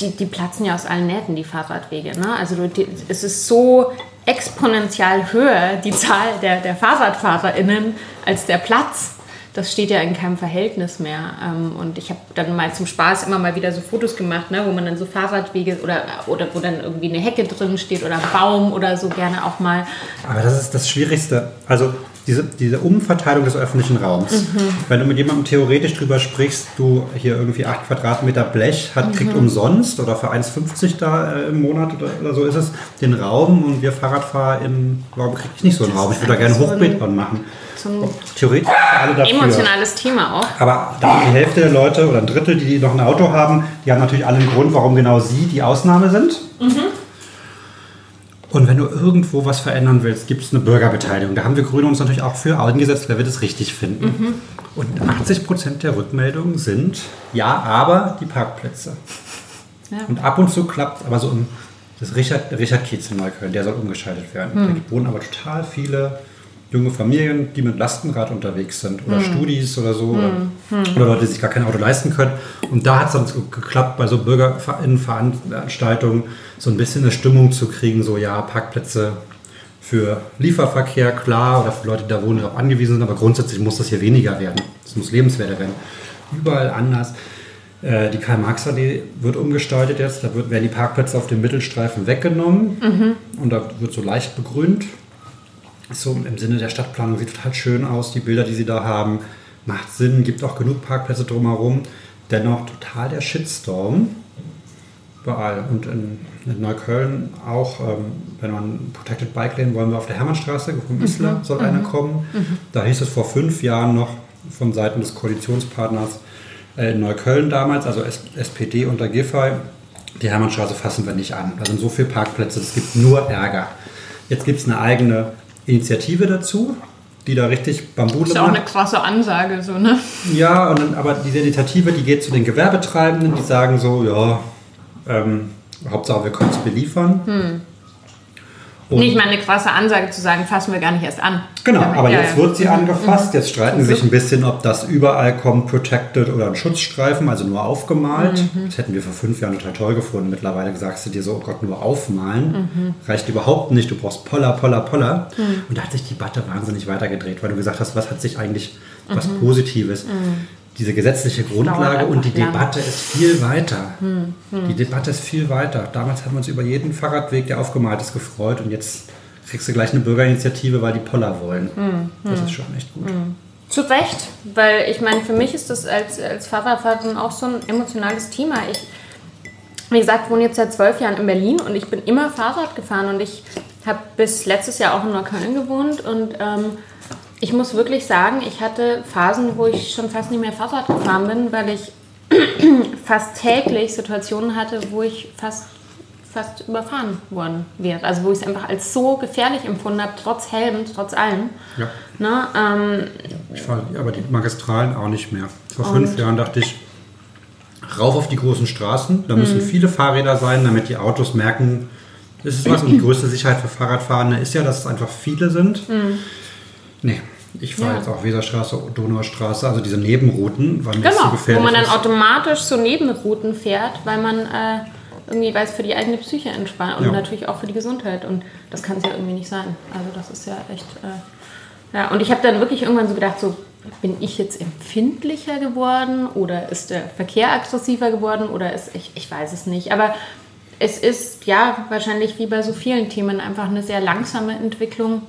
die, die platzen ja aus allen Nähten, die Fahrradwege. Ne? Also die, es ist so exponentiell höher, die Zahl der, der FahrradfahrerInnen, als der Platz. Das steht ja in keinem Verhältnis mehr. Ähm, und ich habe dann mal zum Spaß immer mal wieder so Fotos gemacht, ne, wo man dann so Fahrradwege oder, oder wo dann irgendwie eine Hecke drin steht oder ein Baum oder so gerne auch mal. Aber das ist das Schwierigste. Also diese, diese Umverteilung des öffentlichen Raums. Mhm. Wenn du mit jemandem theoretisch drüber sprichst, du hier irgendwie 8 Quadratmeter Blech hat, kriegt mhm. umsonst oder für 1,50 da äh, im Monat oder, oder, so ist es den Raum und wir Fahrradfahrer im, warum kriege ich nicht so einen Raum? Ich würde da gerne Hochbeet dran machen. Theoretisch alle dafür. Emotionales Thema auch. Aber da die Hälfte der Leute oder ein Drittel, die noch ein Auto haben, die haben natürlich alle einen Grund, warum genau sie die Ausnahme sind. Mhm. Und wenn du irgendwo was verändern willst, gibt es eine Bürgerbeteiligung. Da haben wir Grüne uns natürlich auch für eingesetzt, wer wir das richtig finden. Mhm. Und 80 Prozent der Rückmeldungen sind, ja, aber die Parkplätze. Ja. Und ab und zu klappt aber so ein, das Richard, Richard Kiez in Neukölln, der soll umgeschaltet werden. Mhm. Da wohnen aber total viele junge Familien, die mit Lastenrad unterwegs sind oder hm. Studis oder so hm. Oder, hm. oder, Leute, die sich gar kein Auto leisten können. Und da hat es dann geklappt, bei so Bürgerinnenveranstaltungen so ein bisschen eine Stimmung zu kriegen, so ja, Parkplätze für Lieferverkehr, klar, oder für Leute, die da wohnen, darauf angewiesen sind, aber grundsätzlich muss das hier weniger werden. Es muss lebenswerter werden. Überall anders. Äh, die Karl-Marx-Allee wird umgestaltet jetzt, da wird, werden die Parkplätze auf dem Mittelstreifen weggenommen mhm. und da wird so leicht begrünt so im Sinne der Stadtplanung sieht total schön aus. Die Bilder, die sie da haben, macht Sinn, gibt auch genug Parkplätze drumherum. Dennoch total der Shitstorm überall. Und in, in Neukölln auch, ähm, wenn man Protected Bike Lane wollen wir auf der Hermannstraße, vom mhm. Isler soll mhm. einer kommen. Mhm. Da hieß es vor fünf Jahren noch von Seiten des Koalitionspartners äh, in Neukölln damals, also SPD unter Giffey, die Hermannstraße fassen wir nicht an. Da sind so viele Parkplätze, es gibt nur Ärger. Jetzt gibt es eine eigene Initiative dazu, die da richtig. Das ist ja auch eine krasse Ansage, so, ne? Ja, und dann, aber diese Initiative, die geht zu den Gewerbetreibenden, die sagen so, ja, ähm, Hauptsache wir können es beliefern. Hm. Und Nicht mal eine krasse Ansage zu sagen, fassen wir gar nicht erst an. Genau, aber ja, jetzt wird sie mhm. angefasst. Jetzt streiten sie sich ein bisschen, ob das überall kommt, protected oder ein Schutzstreifen, also nur aufgemalt. Mhm. Das hätten wir vor fünf Jahren total toll gefunden. Mittlerweile sagst du dir so, oh Gott, nur aufmalen. Mhm. Reicht überhaupt nicht. Du brauchst Poller, Poller, Poller. Mhm. Und da hat sich die Debatte wahnsinnig weitergedreht, weil du gesagt hast, was hat sich eigentlich was mhm. Positives. Diese gesetzliche Grundlage und die lang. Debatte ist viel weiter. Hm, hm. Die Debatte ist viel weiter. Damals haben wir uns über jeden Fahrradweg, der aufgemalt ist, gefreut und jetzt kriegst du gleich eine Bürgerinitiative, weil die Poller wollen. Hm, das hm. ist schon echt gut. Hm. Zu Recht, weil ich meine, für mich ist das als, als Fahrradfahrerin auch so ein emotionales Thema. Ich, wie gesagt, wohne jetzt seit zwölf Jahren in Berlin und ich bin immer Fahrrad gefahren und ich habe bis letztes Jahr auch in Neukölln gewohnt und ähm, ich muss wirklich sagen, ich hatte Phasen, wo ich schon fast nicht mehr Fahrrad gefahren bin, weil ich fast täglich Situationen hatte, wo ich fast, fast überfahren worden wäre. Also wo ich es einfach als so gefährlich empfunden habe, trotz Helm, trotz allem. Ja. Ne, ähm, ich fahre aber die Magistralen auch nicht mehr. Vor fünf Jahren dachte ich, rauf auf die großen Straßen, da müssen mhm. viele Fahrräder sein, damit die Autos merken, das ist was. Und die größte Sicherheit für Fahrradfahrende ist ja, dass es einfach viele sind. Mhm. Nee, ich fahre ja. jetzt auch Weserstraße, Donaustraße, also diese Nebenrouten, weil mir genau, so gefährlich wo man dann ist. automatisch so Nebenrouten fährt, weil man äh, irgendwie weiß, für die eigene Psyche entspannt und ja. natürlich auch für die Gesundheit. Und das kann es ja irgendwie nicht sein. Also das ist ja echt... Äh, ja, und ich habe dann wirklich irgendwann so gedacht, so bin ich jetzt empfindlicher geworden oder ist der Verkehr aggressiver geworden oder ist, ich, ich weiß es nicht. Aber es ist ja wahrscheinlich wie bei so vielen Themen einfach eine sehr langsame Entwicklung,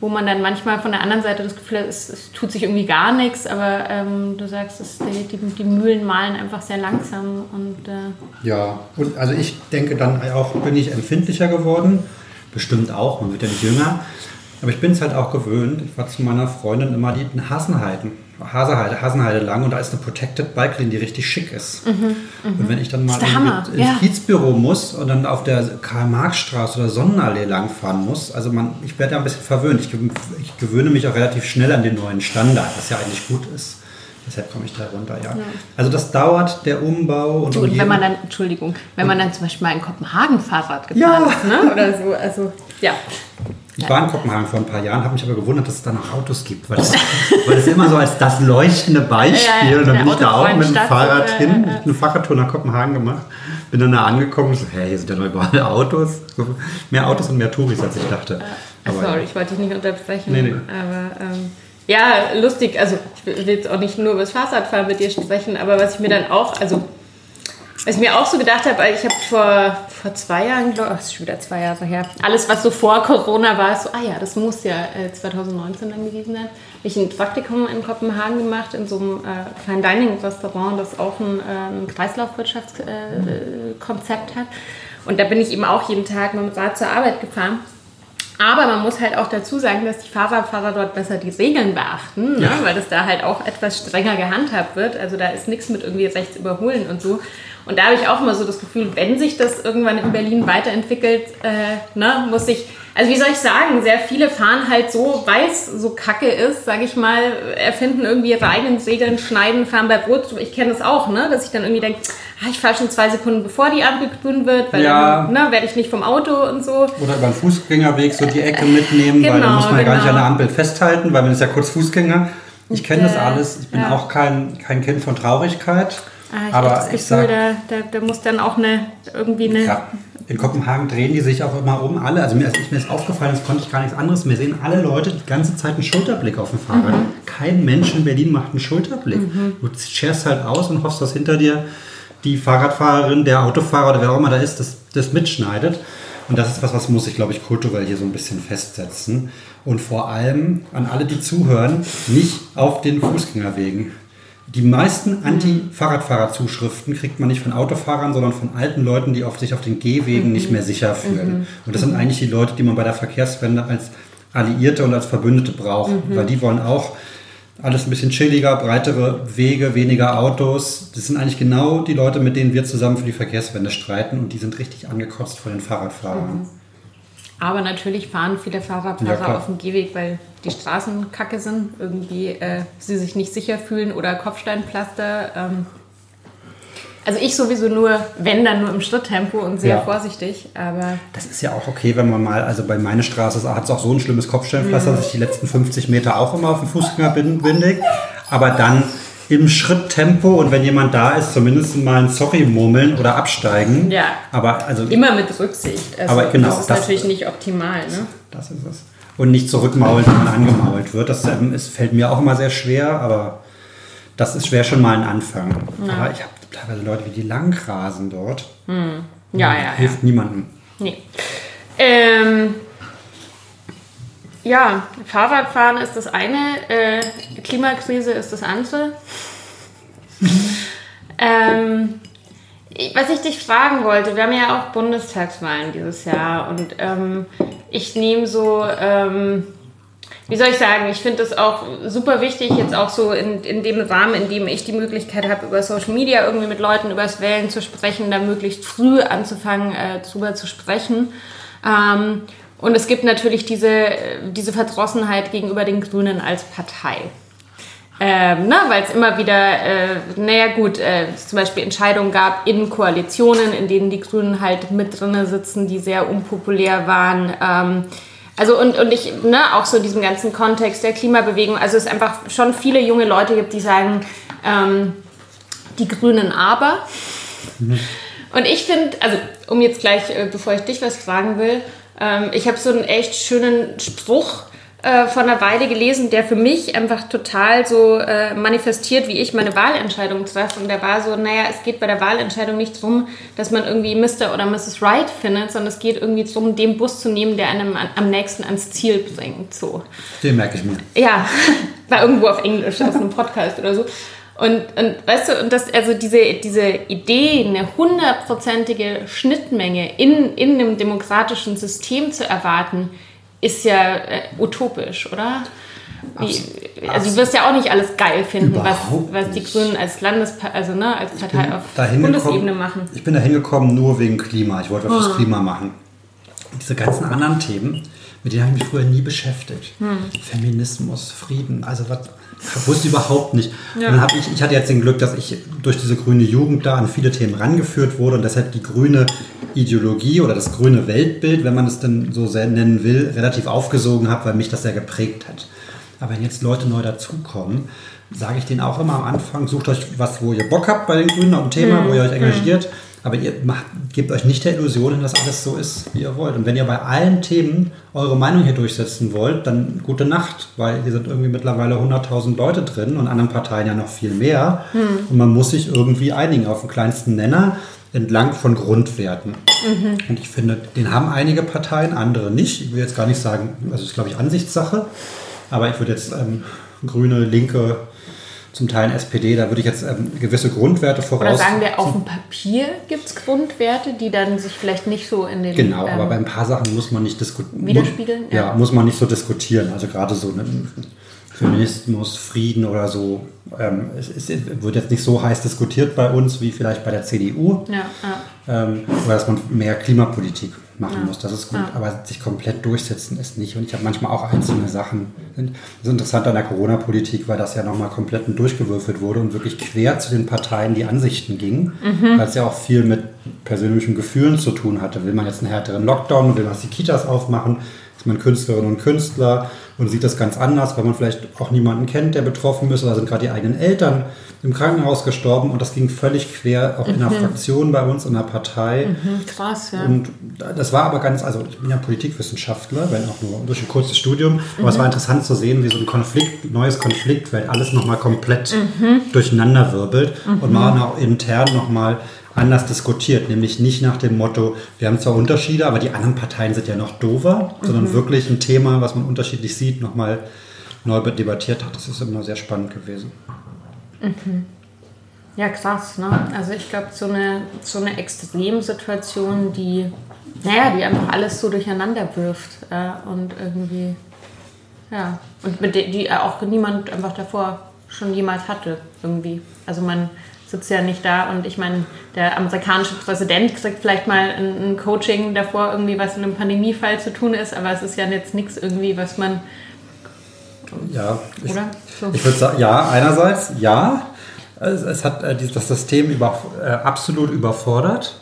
wo man dann manchmal von der anderen Seite das Gefühl hat, es, es tut sich irgendwie gar nichts, aber ähm, du sagst, es, die, die, die, Mühlen malen einfach sehr langsam. Und, äh ja, und also ich denke dann auch, bin ich empfindlicher geworden, bestimmt auch, man wird ja nicht jünger. Aber ich bin es halt auch gewöhnt. Ich war zu meiner Freundin immer die Hasenheiden, Hasenheide, Hasenheide lang und da ist eine Protected Bike Lane, die richtig schick ist. Mhm, mh. Und wenn ich dann mal in, ins ja. Kiezbüro muss und dann auf der Karl-Marx-Straße oder Sonnenallee langfahren muss, also man, ich werde da ein bisschen verwöhnt. Ich, ich, gewöhne mich auch relativ schnell an den neuen Standard, was ja eigentlich gut ist. Deshalb komme ich da runter, ja. ja. Also das dauert, der Umbau. Und, und wenn man dann, Entschuldigung, wenn man dann zum Beispiel mal in Kopenhagen Fahrrad gefahren ja. ist, ne? oder so, also ja. Ich war in Kopenhagen vor ein paar Jahren, habe mich aber gewundert, dass es da noch Autos gibt, weil es, weil es immer so als das leuchtende Beispiel, ja, ja, und dann bin ich da auch mit dem Fahrrad hin, äh, eine Fahrradtour nach Kopenhagen gemacht, bin dann da angekommen und so, hey, hier sind ja noch überall Autos, mehr Autos und mehr Touris, als ich dachte. Aber, Sorry, ich wollte dich nicht unterbrechen, nee, nee. aber ähm, ja, lustig, also ich will jetzt auch nicht nur über das Fahrradfahren mit dir sprechen, aber was ich mir dann auch, also was ich mir auch so gedacht habe, ich habe vor, vor zwei Jahren, glaube ich, ist schon wieder zwei Jahre her, alles, was so vor Corona war, so, ah ja, das muss ja äh, 2019 dann gewesen sein. Habe ich ein Praktikum in Kopenhagen gemacht, in so einem äh, Fine Dining Restaurant, das auch ein, äh, ein Kreislaufwirtschaftskonzept äh, hat. Und da bin ich eben auch jeden Tag mit dem Rad zur Arbeit gefahren. Aber man muss halt auch dazu sagen, dass die Fahrradfahrer dort besser die Regeln beachten, ne? weil das da halt auch etwas strenger gehandhabt wird. Also da ist nichts mit irgendwie rechts überholen und so. Und da habe ich auch immer so das Gefühl, wenn sich das irgendwann in Berlin weiterentwickelt, äh, ne, muss ich, also wie soll ich sagen, sehr viele fahren halt so, weil es so kacke ist, sage ich mal, erfinden irgendwie Reigen, Segeln, Schneiden, fahren bei Brot. Ich kenne das auch, ne, dass ich dann irgendwie denke, ah, ich fahre schon zwei Sekunden bevor die Ampel grün wird, weil ja. dann ne, werde ich nicht vom Auto und so. Oder über den Fußgängerweg so die Ecke mitnehmen, genau, weil da genau, muss man ja gar nicht an der genau. Ampel festhalten, weil man ist ja kurz Fußgänger. Ich kenne das alles. Ich bin ja. auch kein, kein Kind von Traurigkeit. Ah, ich aber das Gefühl, ich sag, da, da, da, muss dann auch eine irgendwie eine. Ja, in Kopenhagen drehen die sich auch immer um, alle. Also mir ist, mir ist aufgefallen, das konnte ich gar nichts anderes mehr sehen. Alle Leute die ganze Zeit einen Schulterblick auf dem Fahrrad. Mhm. Kein Mensch in Berlin macht einen Schulterblick. Mhm. Du scherst halt aus und hoffst, dass hinter dir die Fahrradfahrerin, der Autofahrer oder wer auch immer da ist, das, das mitschneidet. Und das ist was, was muss ich, glaube ich, kulturell hier so ein bisschen festsetzen. Und vor allem an alle, die zuhören, nicht auf den Fußgängerwegen. Die meisten Anti-Fahrradfahrer-Zuschriften kriegt man nicht von Autofahrern, sondern von alten Leuten, die auf sich auf den Gehwegen mhm. nicht mehr sicher fühlen. Mhm. Und das sind eigentlich die Leute, die man bei der Verkehrswende als Alliierte und als Verbündete braucht. Mhm. Weil die wollen auch alles ein bisschen chilliger, breitere Wege, weniger Autos. Das sind eigentlich genau die Leute, mit denen wir zusammen für die Verkehrswende streiten und die sind richtig angekotzt von den Fahrradfahrern. Mhm. Aber natürlich fahren viele Fahrradfahrer ja, auf dem Gehweg, weil die Straßen kacke sind, irgendwie äh, sie sich nicht sicher fühlen oder Kopfsteinpflaster. Ähm. Also ich sowieso nur, wenn dann nur im Schritttempo und sehr ja. vorsichtig, aber... Das ist ja auch okay, wenn man mal, also bei meiner Straße hat es auch so ein schlimmes Kopfsteinpflaster, mhm. dass ich die letzten 50 Meter auch immer auf dem Fußgänger bin, bindig. Aber dann im Schritttempo und wenn jemand da ist, zumindest mal ein Sorry murmeln oder absteigen. Ja. Aber also immer mit Rücksicht. Also aber genau, das ist das, natürlich nicht optimal. Ne? Das ist es. Und nicht zurückmaulen, wenn man angemault wird. Das ähm, ist, fällt mir auch immer sehr schwer, aber das ist schwer schon mal ein Anfang. Ja. Aber ich habe teilweise Leute, wie die langrasen dort. Hm. Ja, ja, Hilft ja. niemandem. Nee. Ähm, ja, Fahrradfahren ist das eine, äh, Klimakrise ist das andere. ähm, was ich dich fragen wollte, wir haben ja auch Bundestagswahlen dieses Jahr und ähm, ich nehme so, ähm, wie soll ich sagen, ich finde es auch super wichtig, jetzt auch so in, in dem Rahmen, in dem ich die Möglichkeit habe, über Social Media irgendwie mit Leuten über das Wählen zu sprechen, da möglichst früh anzufangen, äh, drüber zu sprechen. Ähm, und es gibt natürlich diese, diese Verdrossenheit gegenüber den Grünen als Partei. Ähm, ne, weil es immer wieder, äh, naja gut, äh, zum Beispiel Entscheidungen gab in Koalitionen, in denen die Grünen halt mit drinnen sitzen, die sehr unpopulär waren. Ähm, also und, und ich, ne, auch so in diesem ganzen Kontext der Klimabewegung, also es einfach schon viele junge Leute gibt, die sagen, ähm, die Grünen aber. Mhm. Und ich finde, also um jetzt gleich, äh, bevor ich dich was fragen will, ähm, ich habe so einen echt schönen Spruch äh, vor einer Weile gelesen, der für mich einfach total so äh, manifestiert, wie ich meine Wahlentscheidung treffe. Und der war so, naja, es geht bei der Wahlentscheidung nicht darum, dass man irgendwie Mr. oder Mrs. Right findet, sondern es geht irgendwie darum, den Bus zu nehmen, der einem an, am nächsten ans Ziel bringt. So. Den merke ich mir. Ja, war irgendwo auf Englisch, aus einem Podcast oder so. Und, und weißt du, und das, also diese, diese Idee, eine hundertprozentige Schnittmenge in, in einem demokratischen System zu erwarten, ist ja äh, utopisch, oder? Wie, also du wirst ja auch nicht alles geil finden, was, was die Grünen als Landes also ne, als Partei auf Bundesebene machen. Ich bin da hingekommen nur wegen Klima. Ich wollte was oh. fürs Klima machen. Diese ganzen anderen Themen, mit denen habe ich mich früher nie beschäftigt. Hm. Feminismus, Frieden, also was wusste überhaupt nicht. Ja. Und dann ich, ich hatte jetzt den Glück, dass ich durch diese grüne Jugend da an viele Themen rangeführt wurde und deshalb die grüne Ideologie oder das grüne Weltbild, wenn man es denn so nennen will, relativ aufgesogen habe, weil mich das sehr geprägt hat. Aber wenn jetzt Leute neu dazukommen, sage ich denen auch immer am Anfang, sucht euch was, wo ihr Bock habt bei den Grünen, auf ein Thema, mhm. wo ihr euch engagiert. Mhm aber ihr macht, gebt euch nicht der Illusion, dass alles so ist, wie ihr wollt. Und wenn ihr bei allen Themen eure Meinung hier durchsetzen wollt, dann gute Nacht, weil hier sind irgendwie mittlerweile 100.000 Leute drin und anderen Parteien ja noch viel mehr. Hm. Und man muss sich irgendwie einigen auf den kleinsten Nenner entlang von Grundwerten. Mhm. Und ich finde, den haben einige Parteien, andere nicht. Ich will jetzt gar nicht sagen, also das ist, glaube ich, Ansichtssache. Aber ich würde jetzt ähm, Grüne, Linke, zum Teil SPD, da würde ich jetzt ähm, gewisse Grundwerte voraus... Oder sagen wir, auf dem Papier gibt es Grundwerte, die dann sich vielleicht nicht so in den... Genau, ähm, aber bei ein paar Sachen muss man nicht diskutieren. Widerspiegeln? Ja. ja, muss man nicht so diskutieren. Also gerade so ne, Feminismus, Frieden oder so, ähm, es, es, wird jetzt nicht so heiß diskutiert bei uns wie vielleicht bei der CDU. Ja, ja. Ähm, oder dass man mehr Klimapolitik machen ja. muss. Das ist gut, ja. aber sich komplett durchsetzen ist nicht. Und ich habe manchmal auch einzelne Sachen. Das ist interessant an der Corona-Politik, weil das ja nochmal komplett durchgewürfelt wurde und wirklich quer zu den Parteien die Ansichten ging, mhm. weil es ja auch viel mit persönlichen Gefühlen zu tun hatte. Will man jetzt einen härteren Lockdown, will man die Kitas aufmachen, ist man Künstlerinnen und Künstler und sieht das ganz anders, weil man vielleicht auch niemanden kennt, der betroffen ist oder sind gerade die eigenen Eltern im Krankenhaus gestorben und das ging völlig quer, auch mhm. in der mhm. Fraktion bei uns, in der Partei. Mhm, krass, ja. Und das war aber ganz, also ich bin ja Politikwissenschaftler, wenn auch nur durch ein kurzes Studium, mhm. aber es war mhm. interessant zu sehen, wie so ein Konflikt, neues Konfliktfeld alles nochmal komplett mhm. durcheinander wirbelt und man auch intern nochmal anders diskutiert, nämlich nicht nach dem Motto, wir haben zwar Unterschiede, aber die anderen Parteien sind ja noch dover, sondern wirklich ein Thema, was man unterschiedlich sieht, nochmal neu debattiert hat. Das ist immer sehr spannend gewesen. Mhm. Ja, krass. Ne? Also ich glaube, so eine, so eine Extremsituation, die, naja, die einfach alles so durcheinander wirft äh, und irgendwie, ja, und mit der, die auch niemand einfach davor schon jemals hatte, irgendwie. Also man sitzt ja nicht da und ich meine, der amerikanische Präsident kriegt vielleicht mal ein, ein Coaching davor, irgendwie was in einem Pandemiefall zu tun ist, aber es ist ja jetzt nichts irgendwie, was man ja, ich, so. ich würde sagen, ja, einerseits ja. Es, es hat äh, das System über, äh, absolut überfordert.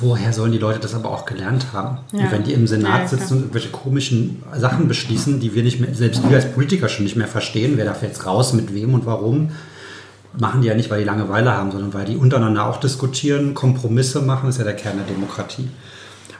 Woher sollen die Leute das aber auch gelernt haben? Ja. Und wenn die im Senat ja, sitzen und irgendwelche komischen Sachen beschließen, die wir nicht mehr, selbst wir als Politiker schon nicht mehr verstehen, wer darf jetzt raus, mit wem und warum, machen die ja nicht, weil die Langeweile haben, sondern weil die untereinander auch diskutieren, Kompromisse machen, das ist ja der Kern der Demokratie.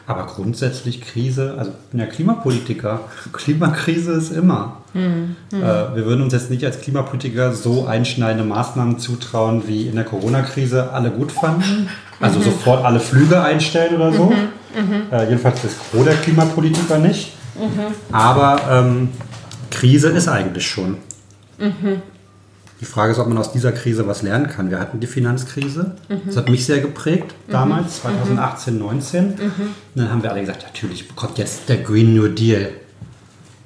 Aber grundsätzlich Krise, also ich bin ja Klimapolitiker, Klimakrise ist immer. Mhm. Äh, wir würden uns jetzt nicht als Klimapolitiker so einschneidende Maßnahmen zutrauen, wie in der Corona-Krise alle gut fanden. Also mhm. sofort alle Flüge einstellen oder so. Mhm. mhm. Äh, jedenfalls das Gros der Klimapolitiker nicht. Mhm. Aber ähm, Krise ist eigentlich schon. Mhm. Die Frage ist, ob man aus dieser Krise was lernen kann. Wir hatten die Finanzkrise. Mhm. Das hat mich sehr geprägt damals, 2018, mhm. 19. Mhm. Und dann haben wir alle gesagt, natürlich kommt jetzt der Green New Deal.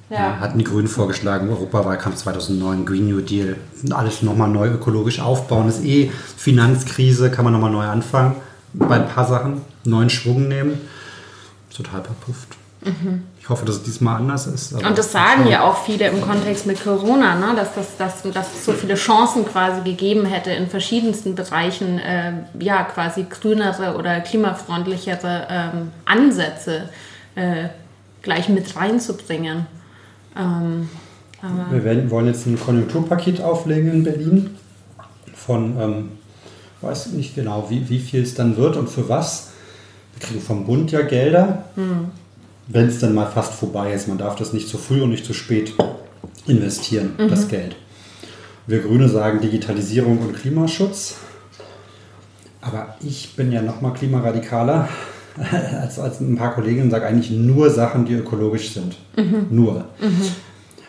Ja. Ja, hatten die Grünen vorgeschlagen, Europawahlkampf 2009, Green New Deal. Alles nochmal neu ökologisch aufbauen. Das ist eh Finanzkrise, kann man nochmal neu anfangen. Bei ein paar Sachen neuen Schwung nehmen. Total verpufft. Mhm. Ich hoffe, dass es diesmal anders ist. Und das sagen ja auch viele im Kontext mit Corona, ne? dass, das, dass, dass es so viele Chancen quasi gegeben hätte, in verschiedensten Bereichen äh, ja quasi grünere oder klimafreundlichere ähm, Ansätze äh, gleich mit reinzubringen. Ähm, Wir werden, wollen jetzt ein Konjunkturpaket auflegen in Berlin von, ähm, weiß nicht genau, wie, wie viel es dann wird und für was. Wir kriegen vom Bund ja Gelder. Mhm wenn es dann mal fast vorbei ist. Man darf das nicht zu früh und nicht zu spät investieren, mhm. das Geld. Wir Grüne sagen Digitalisierung und Klimaschutz. Aber ich bin ja noch mal klimaradikaler als, als ein paar Kolleginnen und sage eigentlich nur Sachen, die ökologisch sind. Mhm. Nur. Mhm.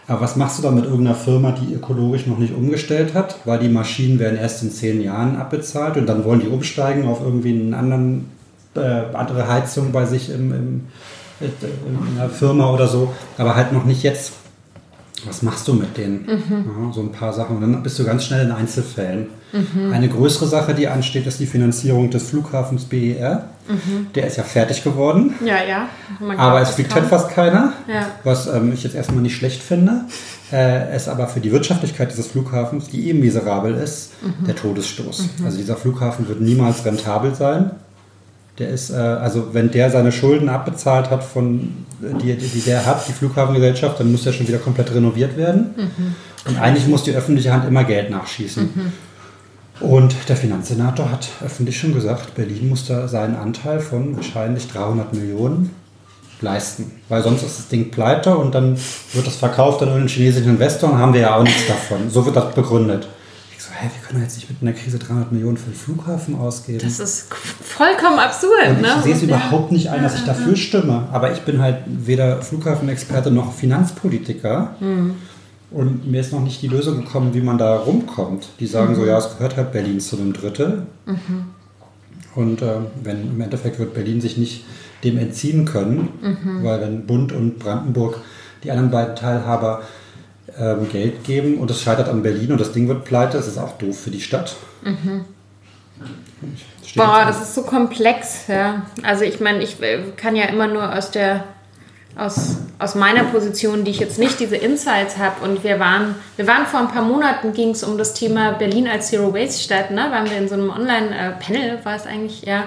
Aber was machst du dann mit irgendeiner Firma, die ökologisch noch nicht umgestellt hat? Weil die Maschinen werden erst in zehn Jahren abbezahlt und dann wollen die umsteigen auf irgendwie einen anderen, äh, andere Heizung bei sich im, im, in einer Firma oder so, aber halt noch nicht jetzt. Was machst du mit denen? Mhm. Ja, so ein paar Sachen. Und dann bist du ganz schnell in Einzelfällen. Mhm. Eine größere Sache, die ansteht, ist die Finanzierung des Flughafens BER. Mhm. Der ist ja fertig geworden. Ja, ja. aber es fliegt halt fast keiner, ja. was ähm, ich jetzt erstmal nicht schlecht finde. Äh, es aber für die Wirtschaftlichkeit dieses Flughafens, die eben miserabel ist, mhm. der Todesstoß. Mhm. Also dieser Flughafen wird niemals rentabel sein. Der ist, äh, also wenn der seine Schulden abbezahlt hat, von, die, die, die der hat, die Flughafengesellschaft, dann muss der schon wieder komplett renoviert werden. Mhm. Und eigentlich muss die öffentliche Hand immer Geld nachschießen. Mhm. Und der Finanzsenator hat öffentlich schon gesagt, Berlin muss da seinen Anteil von wahrscheinlich 300 Millionen leisten. Weil sonst ist das Ding pleite und dann wird das verkauft an einen chinesischen Investor und haben wir ja auch nichts davon. So wird das begründet. So, hä, wir können jetzt nicht mit einer Krise 300 Millionen für den Flughafen ausgeben. Das ist vollkommen absurd. Und ich ne? sehe es ja. überhaupt nicht ein, dass ich dafür stimme. Aber ich bin halt weder Flughafenexperte noch Finanzpolitiker. Mhm. Und mir ist noch nicht die Lösung gekommen, wie man da rumkommt. Die sagen mhm. so, ja, es gehört halt Berlin zu einem Drittel. Mhm. Und äh, wenn im Endeffekt wird Berlin sich nicht dem entziehen können, mhm. weil wenn Bund und Brandenburg die anderen beiden Teilhaber ähm, Geld geben und es scheitert an Berlin und das Ding wird pleite, ist es auch doof für die Stadt. Mhm. Boah, das ist so komplex, ja. Also ich meine, ich äh, kann ja immer nur aus der aus, aus meiner Position, die ich jetzt nicht diese Insights habe. Und wir waren, wir waren vor ein paar Monaten, ging es um das Thema Berlin als Zero Waste Stadt, ne? Waren wir in so einem Online-Panel, war es eigentlich, ja.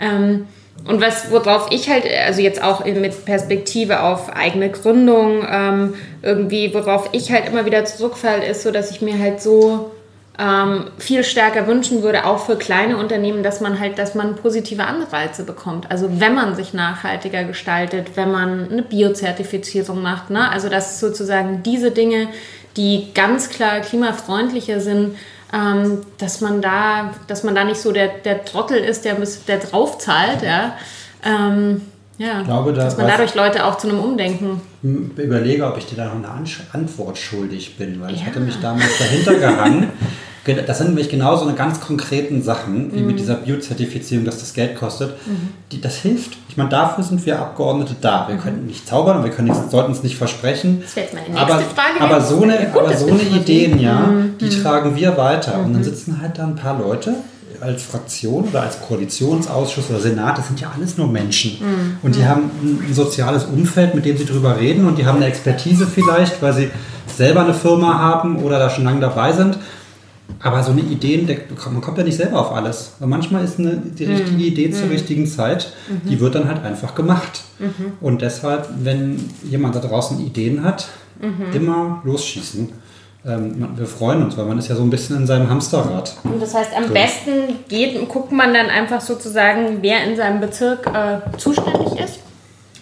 Ähm, und was, worauf ich halt, also jetzt auch mit Perspektive auf eigene Gründung, ähm, irgendwie, worauf ich halt immer wieder zurückfalle, ist so, dass ich mir halt so ähm, viel stärker wünschen würde, auch für kleine Unternehmen, dass man halt, dass man positive Anreize bekommt. Also wenn man sich nachhaltiger gestaltet, wenn man eine Biozertifizierung macht, ne? also dass sozusagen diese Dinge, die ganz klar klimafreundlicher sind, ähm, dass man da, dass man da nicht so der, der Trottel ist, der, der drauf zahlt, ja. Ähm, ja, glaube, da dass man dadurch Leute auch zu einem Umdenken. Überlege, ob ich dir da noch eine Antwort schuldig bin, weil ja. ich hatte mich damals dahinter gehangen. Das sind nämlich genau so eine ganz konkreten Sachen, wie mhm. mit dieser Biozertifizierung, dass das Geld kostet. Mhm. Die, das hilft. Ich meine, dafür sind wir Abgeordnete da. Wir mhm. können nicht zaubern und wir können nicht, sollten es nicht versprechen. Das wäre jetzt meine nächste aber, Frage. Aber so eine, aber so eine Ideen, ja, mhm. die tragen wir weiter. Und dann mhm. sitzen halt da ein paar Leute, als Fraktion oder als Koalitionsausschuss oder Senat, das sind ja alles nur Menschen. Mhm. Und die haben ein soziales Umfeld, mit dem sie drüber reden und die haben eine Expertise vielleicht, weil sie selber eine Firma haben oder da schon lange dabei sind. Aber so eine Idee, man kommt ja nicht selber auf alles. Und manchmal ist eine, die richtige mhm. Idee zur mhm. richtigen Zeit, mhm. die wird dann halt einfach gemacht. Mhm. Und deshalb, wenn jemand da draußen Ideen hat, mhm. immer losschießen ähm, wir freuen uns, weil man ist ja so ein bisschen in seinem Hamsterrad. Und das heißt, am so. besten geht, guckt man dann einfach sozusagen, wer in seinem Bezirk äh, zuständig ist.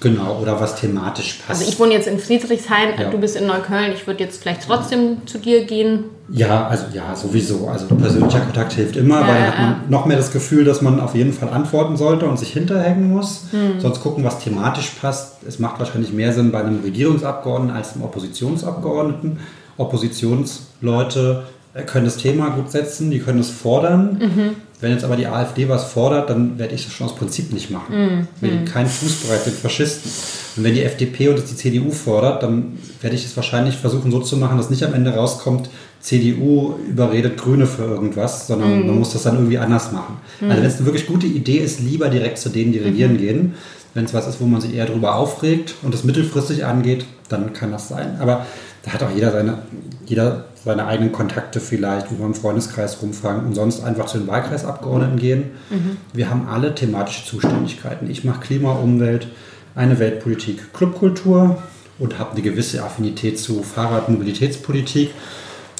Genau, oder was thematisch passt. Also ich wohne jetzt in Friedrichshain, ja. du bist in Neukölln, ich würde jetzt vielleicht trotzdem zu dir gehen. Ja, also ja, sowieso. Also persönlicher Kontakt hilft immer, ja, weil dann hat man noch mehr das Gefühl, dass man auf jeden Fall antworten sollte und sich hinterhängen muss. Hm. Sonst gucken, was thematisch passt. Es macht wahrscheinlich mehr Sinn bei einem Regierungsabgeordneten als einem Oppositionsabgeordneten. Oppositionsleute können das Thema gut setzen, die können es fordern. Mhm. Wenn jetzt aber die AfD was fordert, dann werde ich das schon aus Prinzip nicht machen. Mhm. Ich will keinen Fußbreit mit Faschisten. Und wenn die FDP und die CDU fordert, dann werde ich es wahrscheinlich versuchen so zu machen, dass nicht am Ende rauskommt, CDU überredet Grüne für irgendwas, sondern mhm. man muss das dann irgendwie anders machen. Mhm. Also wenn es eine wirklich gute Idee ist, lieber direkt zu denen, die regieren mhm. gehen. Wenn es was ist, wo man sich eher darüber aufregt und es mittelfristig angeht, dann kann das sein. Aber da hat auch jeder seine, jeder seine eigenen Kontakte vielleicht, wo wir im Freundeskreis rumfragen und sonst einfach zu den Wahlkreisabgeordneten gehen. Mhm. Wir haben alle thematische Zuständigkeiten. Ich mache Klima, Umwelt, eine Weltpolitik, Clubkultur und habe eine gewisse Affinität zu Fahrradmobilitätspolitik.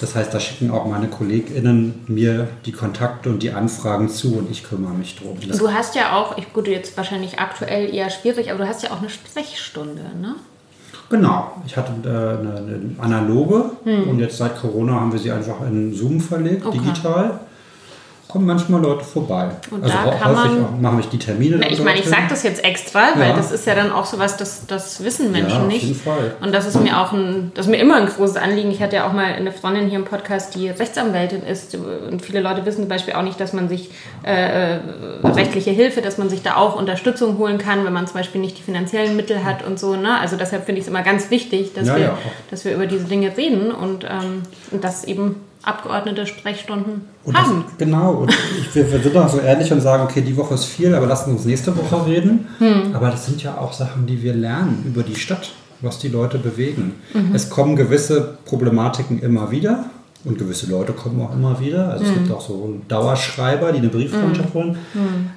Das heißt, da schicken auch meine KollegInnen mir die Kontakte und die Anfragen zu und ich kümmere mich drum. Das Du hast ja auch, ich, gut, jetzt wahrscheinlich aktuell eher schwierig, aber du hast ja auch eine Sprechstunde, ne? Genau, ich hatte äh, eine, eine analoge und jetzt seit Corona haben wir sie einfach in Zoom verlegt. Okay. digital. Kommen manchmal Leute vorbei. Und also da kann häufig man- auch, mache ich die Termine. Na, ich meine, ich sage das jetzt extra, weil Ja. das ist ja dann auch sowas, das, das wissen Menschen Ja, auf nicht. jeden Fall. Und das ist mir auch ein, das mir immer ein großes Anliegen. Ich hatte ja auch mal eine Freundin hier im Podcast, die Rechtsanwältin ist. Und viele Leute wissen zum Beispiel auch nicht, dass man sich äh, äh, rechtliche Hilfe, dass man sich da auch Unterstützung holen kann, wenn man zum Beispiel nicht die finanziellen Mittel hat und so. Ne? Also deshalb finde ich es immer ganz wichtig, dass, Ja, wir, dass wir über diese Dinge reden und, ähm, und dass eben Abgeordnete Sprechstunden Und das, haben. genau, und ich, wir, wir sind auch so ehrlich und sagen, okay, die Woche ist viel, aber lassen uns nächste Woche reden. Hm. Aber das sind ja auch Sachen, die wir lernen über die Stadt, was die Leute bewegen. Mhm. Es kommen gewisse Problematiken immer wieder und gewisse Leute kommen auch immer wieder. Also es Hm. gibt auch so Dauerschreiber, die eine Brieffreundschaft wollen.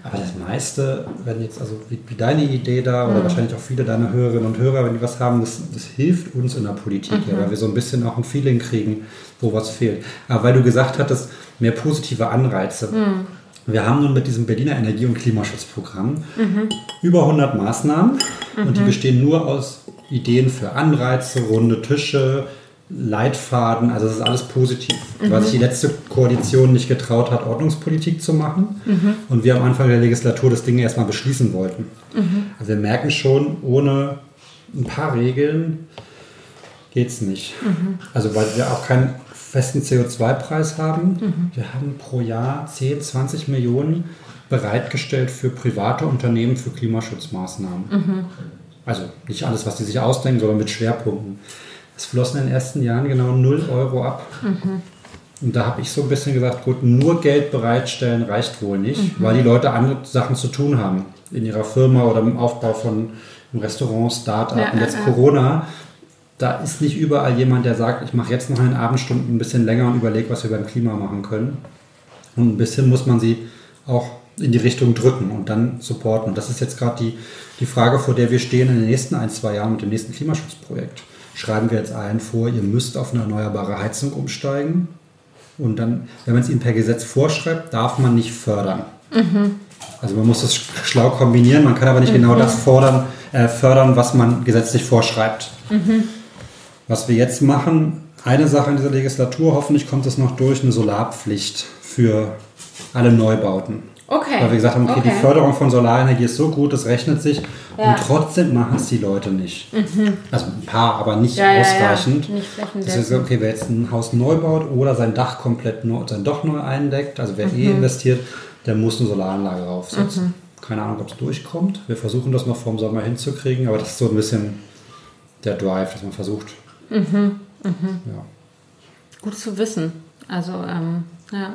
Aber das meiste, wenn jetzt, also wie, wie deine Idee da Hm. oder wahrscheinlich auch viele deiner Hörerinnen und Hörer, wenn die was haben, das, das hilft uns in der Politik, Mhm. ja, weil wir so ein bisschen auch ein Feeling kriegen, wo was fehlt. Aber weil du gesagt hattest, mehr positive Anreize. Mhm. Wir haben nun mit diesem Berliner Energie- und Klimaschutzprogramm über 100 Maßnahmen und die bestehen nur aus Ideen für Anreize, runde Tische, Leitfaden, also das ist alles positiv. Weil sich die letzte Koalition nicht getraut hat, Ordnungspolitik zu machen und wir am Anfang der Legislatur das Ding erstmal beschließen wollten. Also wir merken schon, ohne ein paar Regeln geht es nicht. Also weil wir auch keinen festen CO2-Preis haben. Wir haben pro Jahr 10, 20 Millionen bereitgestellt für private Unternehmen für Klimaschutzmaßnahmen. Also nicht alles, was die sich ausdenken, sondern mit Schwerpunkten. Es flossen in den ersten Jahren genau 0 Euro ab. Und da habe ich so ein bisschen gesagt, gut, nur Geld bereitstellen reicht wohl nicht, weil die Leute andere Sachen zu tun haben. In ihrer Firma oder im Aufbau von einem Restaurant, Start-up Ja, und jetzt ja, ja. Da ist nicht überall jemand, der sagt, ich mache jetzt noch in den Abendstunden ein bisschen länger und überlege, was wir beim Klima machen können. Und ein bisschen muss man sie auch in die Richtung drücken und dann supporten. Und das ist jetzt gerade die, die Frage, vor der wir stehen in den nächsten ein, zwei Jahren mit dem nächsten Klimaschutzprojekt. Schreiben wir jetzt allen vor, ihr müsst auf eine erneuerbare Heizung umsteigen. Und dann, wenn man es ihnen per Gesetz vorschreibt, darf man nicht fördern. Also man muss das schlau kombinieren, man kann aber nicht genau das fordern, äh, fördern, was man gesetzlich vorschreibt. Was wir jetzt machen, eine Sache in dieser Legislatur, hoffentlich kommt es noch durch, eine Solarpflicht für alle Neubauten. Okay. Weil wir gesagt haben, okay, die Okay. Förderung von Solarenergie ist so gut, es rechnet sich Ja. und trotzdem machen es die Leute nicht. Also ein paar, aber nicht Ja, ja, ja. ausreichend. Nicht Das ist okay, wer jetzt ein Haus neu baut oder sein Dach komplett neu, sein Doch neu eindeckt, also wer Mhm. eh investiert, der muss eine Solaranlage raufsetzen. Keine Ahnung, ob es durchkommt. Wir versuchen das noch vom Sommer hinzukriegen, aber das ist so ein bisschen der Drive, dass man versucht. Mhm. Ja. Gut zu wissen. Also, ähm, ja.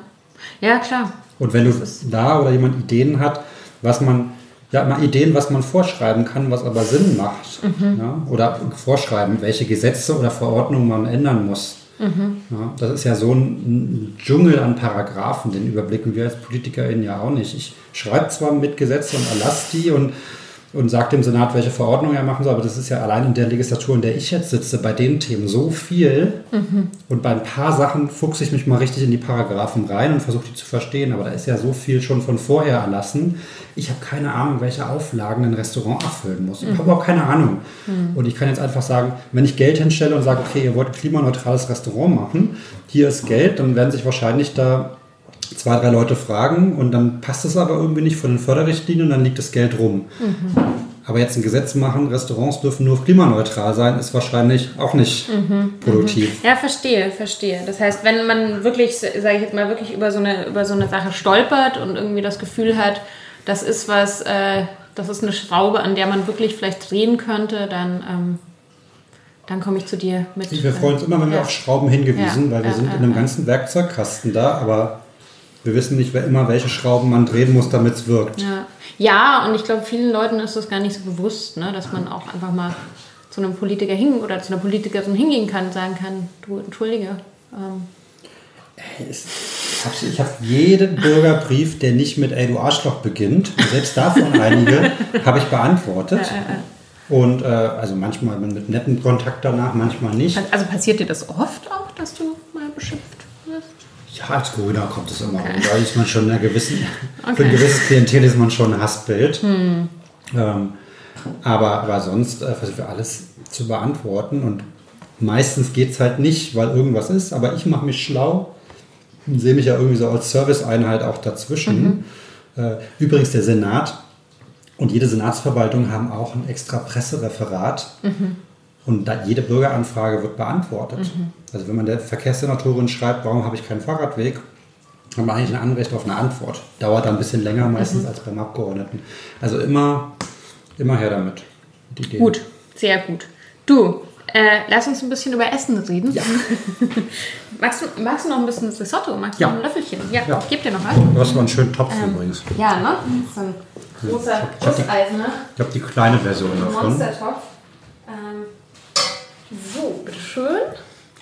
Ja, klar. Und wenn du da oder jemand Ideen hat, was man, ja, mal Ideen, was man vorschreiben kann, was aber Sinn macht. Ja, oder vorschreiben, welche Gesetze oder Verordnungen man ändern muss. Ja, das ist ja so ein, ein Dschungel an Paragraphen, den überblicken wir als PolitikerInnen ja auch nicht. Ich schreibe zwar mit Gesetze und erlasse die und, und sage dem Senat, welche Verordnungen er machen soll, aber das ist ja allein in der Legislatur, in der ich jetzt sitze, bei den Themen so viel. Und bei ein paar Sachen fuchse ich mich mal richtig in die Paragraphen rein und versuche die zu verstehen, aber da ist ja so viel schon von vorher erlassen. Ich habe keine Ahnung, welche Auflagen ein Restaurant erfüllen muss. Ich habe auch keine Ahnung. Und ich kann jetzt einfach sagen, wenn ich Geld hinstelle und sage, okay, ihr wollt ein klimaneutrales Restaurant machen, hier ist Geld, dann werden sich wahrscheinlich da zwei, drei Leute fragen und dann passt es aber irgendwie nicht von den Förderrichtlinien und dann liegt das Geld rum. Aber jetzt ein Gesetz machen, Restaurants dürfen nur klimaneutral sein, ist wahrscheinlich auch nicht produktiv. Ja, verstehe, verstehe. Das heißt, wenn man wirklich, sage ich jetzt mal, wirklich über so eine, über so eine Sache stolpert und irgendwie das Gefühl hat, das ist was, äh, das ist eine Schraube, an der man wirklich vielleicht drehen könnte, dann, ähm, dann komme ich zu dir mit. Wir freuen uns immer, wenn wir ja. auf Schrauben hingewiesen, Ja, weil wir ja, sind in einem ganzen Werkzeugkasten da, aber wir wissen nicht wer immer, welche Schrauben man drehen muss, damit es wirkt. Ja. ja, und ich glaube, vielen Leuten ist das gar nicht so bewusst, ne, dass man auch einfach mal zu einem Politiker hin oder zu einer Politikerin hingehen kann und sagen kann, du, entschuldige. Ähm, Es- Ich habe jeden Bürgerbrief, der nicht mit Ey du Arschloch beginnt, selbst davon einige, habe ich beantwortet. Und äh, also manchmal mit netten Kontakt danach, manchmal nicht. also passiert dir das oft auch, dass du mal beschimpft? Ja, als Grüner kommt es immer. Okay. Da ist man schon einer gewissen, okay. für ein gewisses Klientel ist man schon ein Hassbild. Hm. Ähm, aber, aber sonst äh, versuchen wir alles zu beantworten und meistens geht es halt nicht, weil irgendwas ist, aber ich mache mich schlau und sehe mich ja irgendwie so als Serviceeinheit auch dazwischen. Mhm. Äh, übrigens der Senat und jede Senatsverwaltung haben auch ein extra Pressereferat. Mhm. Und jede Bürgeranfrage wird beantwortet. Mhm. Also wenn man der Verkehrssenatorin schreibt, warum habe ich keinen Fahrradweg, dann mache ich ein Anrecht auf eine Antwort. Dauert ein bisschen länger meistens mhm. als beim Abgeordneten. Also immer, immer her damit. Gut, sehr gut. Du, äh, lass uns ein bisschen über Essen reden. Ja. magst, du, magst du noch ein bisschen Risotto? Magst du ja. noch ein Löffelchen? Ja, ja. gib dir noch was. Du hast mal einen schönen Topf ähm, übrigens. Ja, ne? So ein großer Gusseisen, ne? Ich habe die kleine Version davon. Monstertopf. Ähm, so, bitteschön.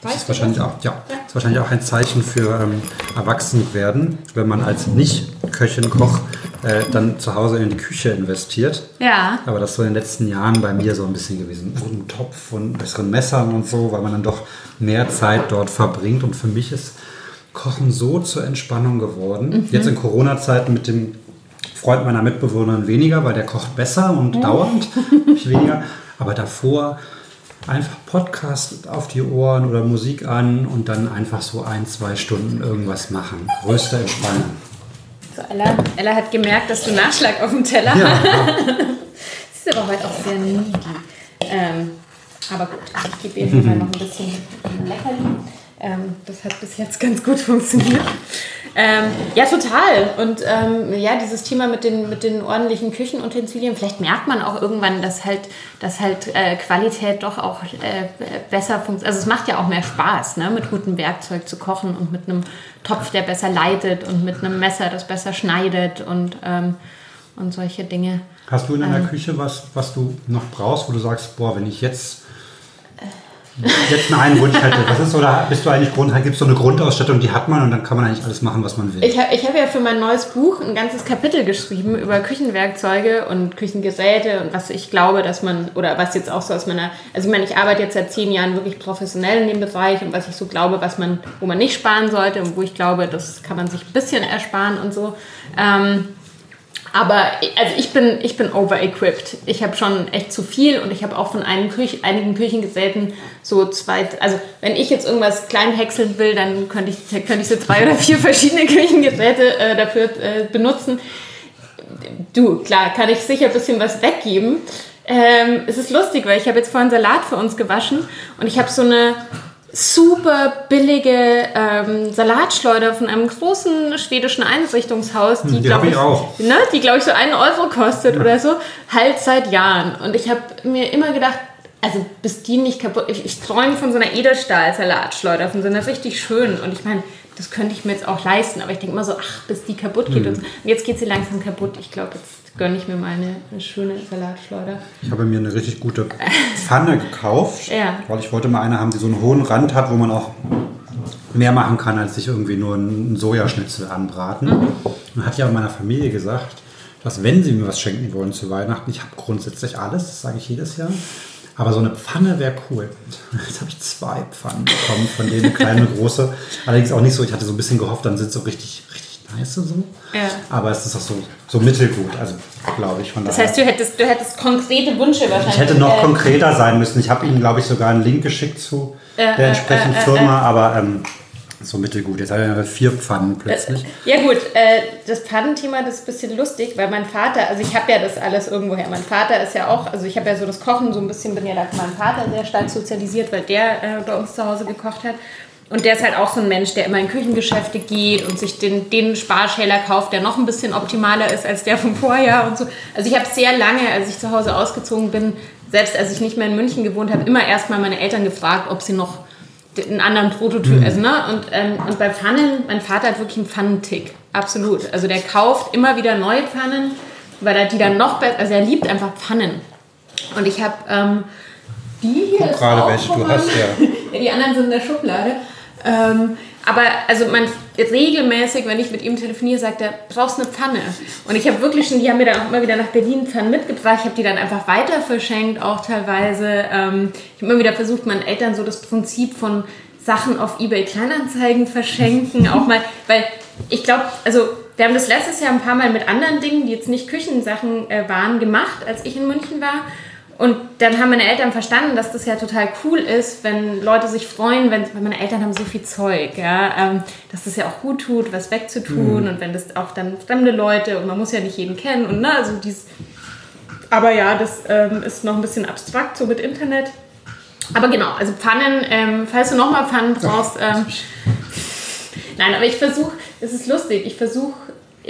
Das ist, wahrscheinlich auch, ja, ja. ist wahrscheinlich auch ein Zeichen für ähm, Erwachsenwerden, wenn man als Nicht-Köchin, Koch äh, dann zu Hause in die Küche investiert. Ja. Aber das ist so in den letzten Jahren bei mir so ein bisschen gewesen. Ein Topf und besseren Messern und so, weil man dann doch mehr Zeit dort verbringt. Und für mich ist Kochen so zur Entspannung geworden. Mhm. Jetzt in Corona-Zeiten mit dem Freund meiner Mitbewohnerin weniger, weil der kocht besser und mhm. dauernd. Ich weniger. Aber davor einfach Podcast auf die Ohren oder Musik an und dann einfach so ein, zwei Stunden irgendwas machen. Größte Entspannung. So, Ella, Ella hat gemerkt, dass du Nachschlag auf dem Teller ja. hast. Sie ist aber heute auch sehr needy. Ähm, aber gut, ich gebe mal noch ein bisschen Leckerli. Ähm, das hat bis jetzt ganz gut funktioniert. Ähm, ja, total. Und ähm, ja, dieses Thema mit den, mit den ordentlichen Küchenutensilien, vielleicht merkt man auch irgendwann, dass halt, dass halt äh, Qualität doch auch äh, besser funktioniert. Also es macht ja auch mehr Spaß, ne? mit gutem Werkzeug zu kochen und mit einem Topf, der besser leitet und mit einem Messer, das besser schneidet und, ähm, und solche Dinge. Hast du in deiner ähm, Küche was, was du noch brauchst, wo du sagst, boah, wenn ich jetzt jetzt einen Wunsch hätte, was ist oder bist du eigentlich Grund, gibt es so eine Grundausstattung, die hat man und dann kann man eigentlich alles machen, was man will? Ich habe ich hab ja für mein neues Buch ein ganzes Kapitel geschrieben über Küchenwerkzeuge und Küchengeräte und was ich glaube, dass man, oder was jetzt auch so aus meiner, also ich meine, ich arbeite jetzt seit zehn Jahren wirklich professionell in dem Bereich und was ich so glaube, was man, wo man nicht sparen sollte und wo ich glaube, das kann man sich ein bisschen ersparen und so. Ähm, aber also ich bin, ich bin over-equipped. Ich habe schon echt zu viel und ich habe auch von Küch einigen Küchengeräten so zwei, also wenn ich jetzt irgendwas klein häckseln will, dann könnte ich, könnte ich so zwei oder vier verschiedene Küchengeräte äh, dafür äh, benutzen. Du, klar, kann ich sicher ein bisschen was weggeben. Ähm, es ist lustig, weil ich habe jetzt vorhin Salat für uns gewaschen und ich habe so eine super billige ähm, Salatschleuder von einem großen schwedischen Einrichtungshaus, die, die glaube ich, auch. Ne, die glaube ich so einen Euro kostet ja. oder so, halt seit Jahren. Und ich habe mir immer gedacht, also bis die nicht kaputt, ich, ich träume von so einer Edelstahl-Salatschleuder, von so einer richtig schönen. Und ich meine, das könnte ich mir jetzt auch leisten, aber ich denke immer so, ach, bis die kaputt geht. Mhm. Und, so. und jetzt geht sie langsam kaputt. Ich glaube, jetzt gönne ich mir mal eine, eine, schöne Salatschleuder. Ich habe mir eine richtig gute Pfanne gekauft, ja. weil ich wollte mal eine haben, die so einen hohen Rand hat, wo man auch mehr machen kann, als sich irgendwie nur einen Sojaschnitzel anbraten. Mhm. Und hat ja meiner Familie gesagt, dass wenn sie mir was schenken wollen zu Weihnachten, ich habe grundsätzlich alles, das sage ich jedes Jahr, aber so eine Pfanne wäre cool. Jetzt habe ich zwei Pfannen bekommen, von denen eine kleine, große. Allerdings auch nicht so, ich hatte so ein bisschen gehofft, dann sind sie so richtig, richtig nice so. Ja. Aber es ist auch so, so mittelgut, also glaube ich. Von das heißt, du hättest, du hättest konkrete Wünsche wahrscheinlich. Ich hätte noch äh, konkreter sein müssen. Ich habe Ihnen, glaube ich, sogar einen Link geschickt zu äh, der entsprechenden äh, Firma, aber ähm, so mittelgut. Jetzt habe ich vier Pfannen plötzlich. Ja gut, äh, das Pfannenthema, das ist ein bisschen lustig, weil mein Vater, also ich habe ja das alles irgendwoher. Mein Vater ist ja auch, also ich habe ja so das Kochen so ein bisschen, bin ja da mein Vater sehr stark sozialisiert, weil der äh, bei uns zu Hause gekocht hat. Und der ist halt auch so ein Mensch, der immer in Küchengeschäfte geht und sich den, den Sparschäler kauft, der noch ein bisschen optimaler ist als der vom Vorjahr und so. Also ich habe sehr lange, als ich zu Hause ausgezogen bin, selbst als ich nicht mehr in München gewohnt habe, immer erstmal meine Eltern gefragt, ob sie noch einen anderen Prototyp, mhm. also, ne? Und, ähm, und bei Pfannen, mein Vater hat wirklich einen Pfannentick, absolut. Also der kauft immer wieder neue Pfannen, weil er die dann noch besser, also er liebt einfach Pfannen. Und ich habe ähm, die hier. Guck gerade, welche du hast, ja. ja. Die anderen sind in der Schublade. Ähm, aber also man regelmäßig, wenn ich mit ihm telefoniere, sagt er, brauchst eine Pfanne. Und ich habe wirklich schon, die haben mir dann auch immer wieder nach Berlin Pfannen mitgebracht. Ich habe die dann einfach weiter verschenkt, auch teilweise. Ähm, ich habe immer wieder versucht, meinen Eltern so das Prinzip von Sachen auf eBay Kleinanzeigen verschenken, auch mal, weil ich glaube, also wir haben das letztes Jahr ein paar Mal mit anderen Dingen, die jetzt nicht Küchensachen äh, waren, gemacht, als ich in München war. Und dann haben meine Eltern verstanden, dass das ja total cool ist, wenn Leute sich freuen, wenn, weil meine Eltern haben so viel Zeug, ja, ähm, dass das ja auch gut tut, was wegzutun mhm. und wenn das auch dann fremde Leute und man muss ja nicht jeden kennen und ne, also dies. Aber ja, das ähm, ist noch ein bisschen abstrakt so mit Internet. Aber genau, also Pfannen, ähm, falls du nochmal Pfannen brauchst. Ähm, nein, aber ich versuche, es ist lustig, ich versuche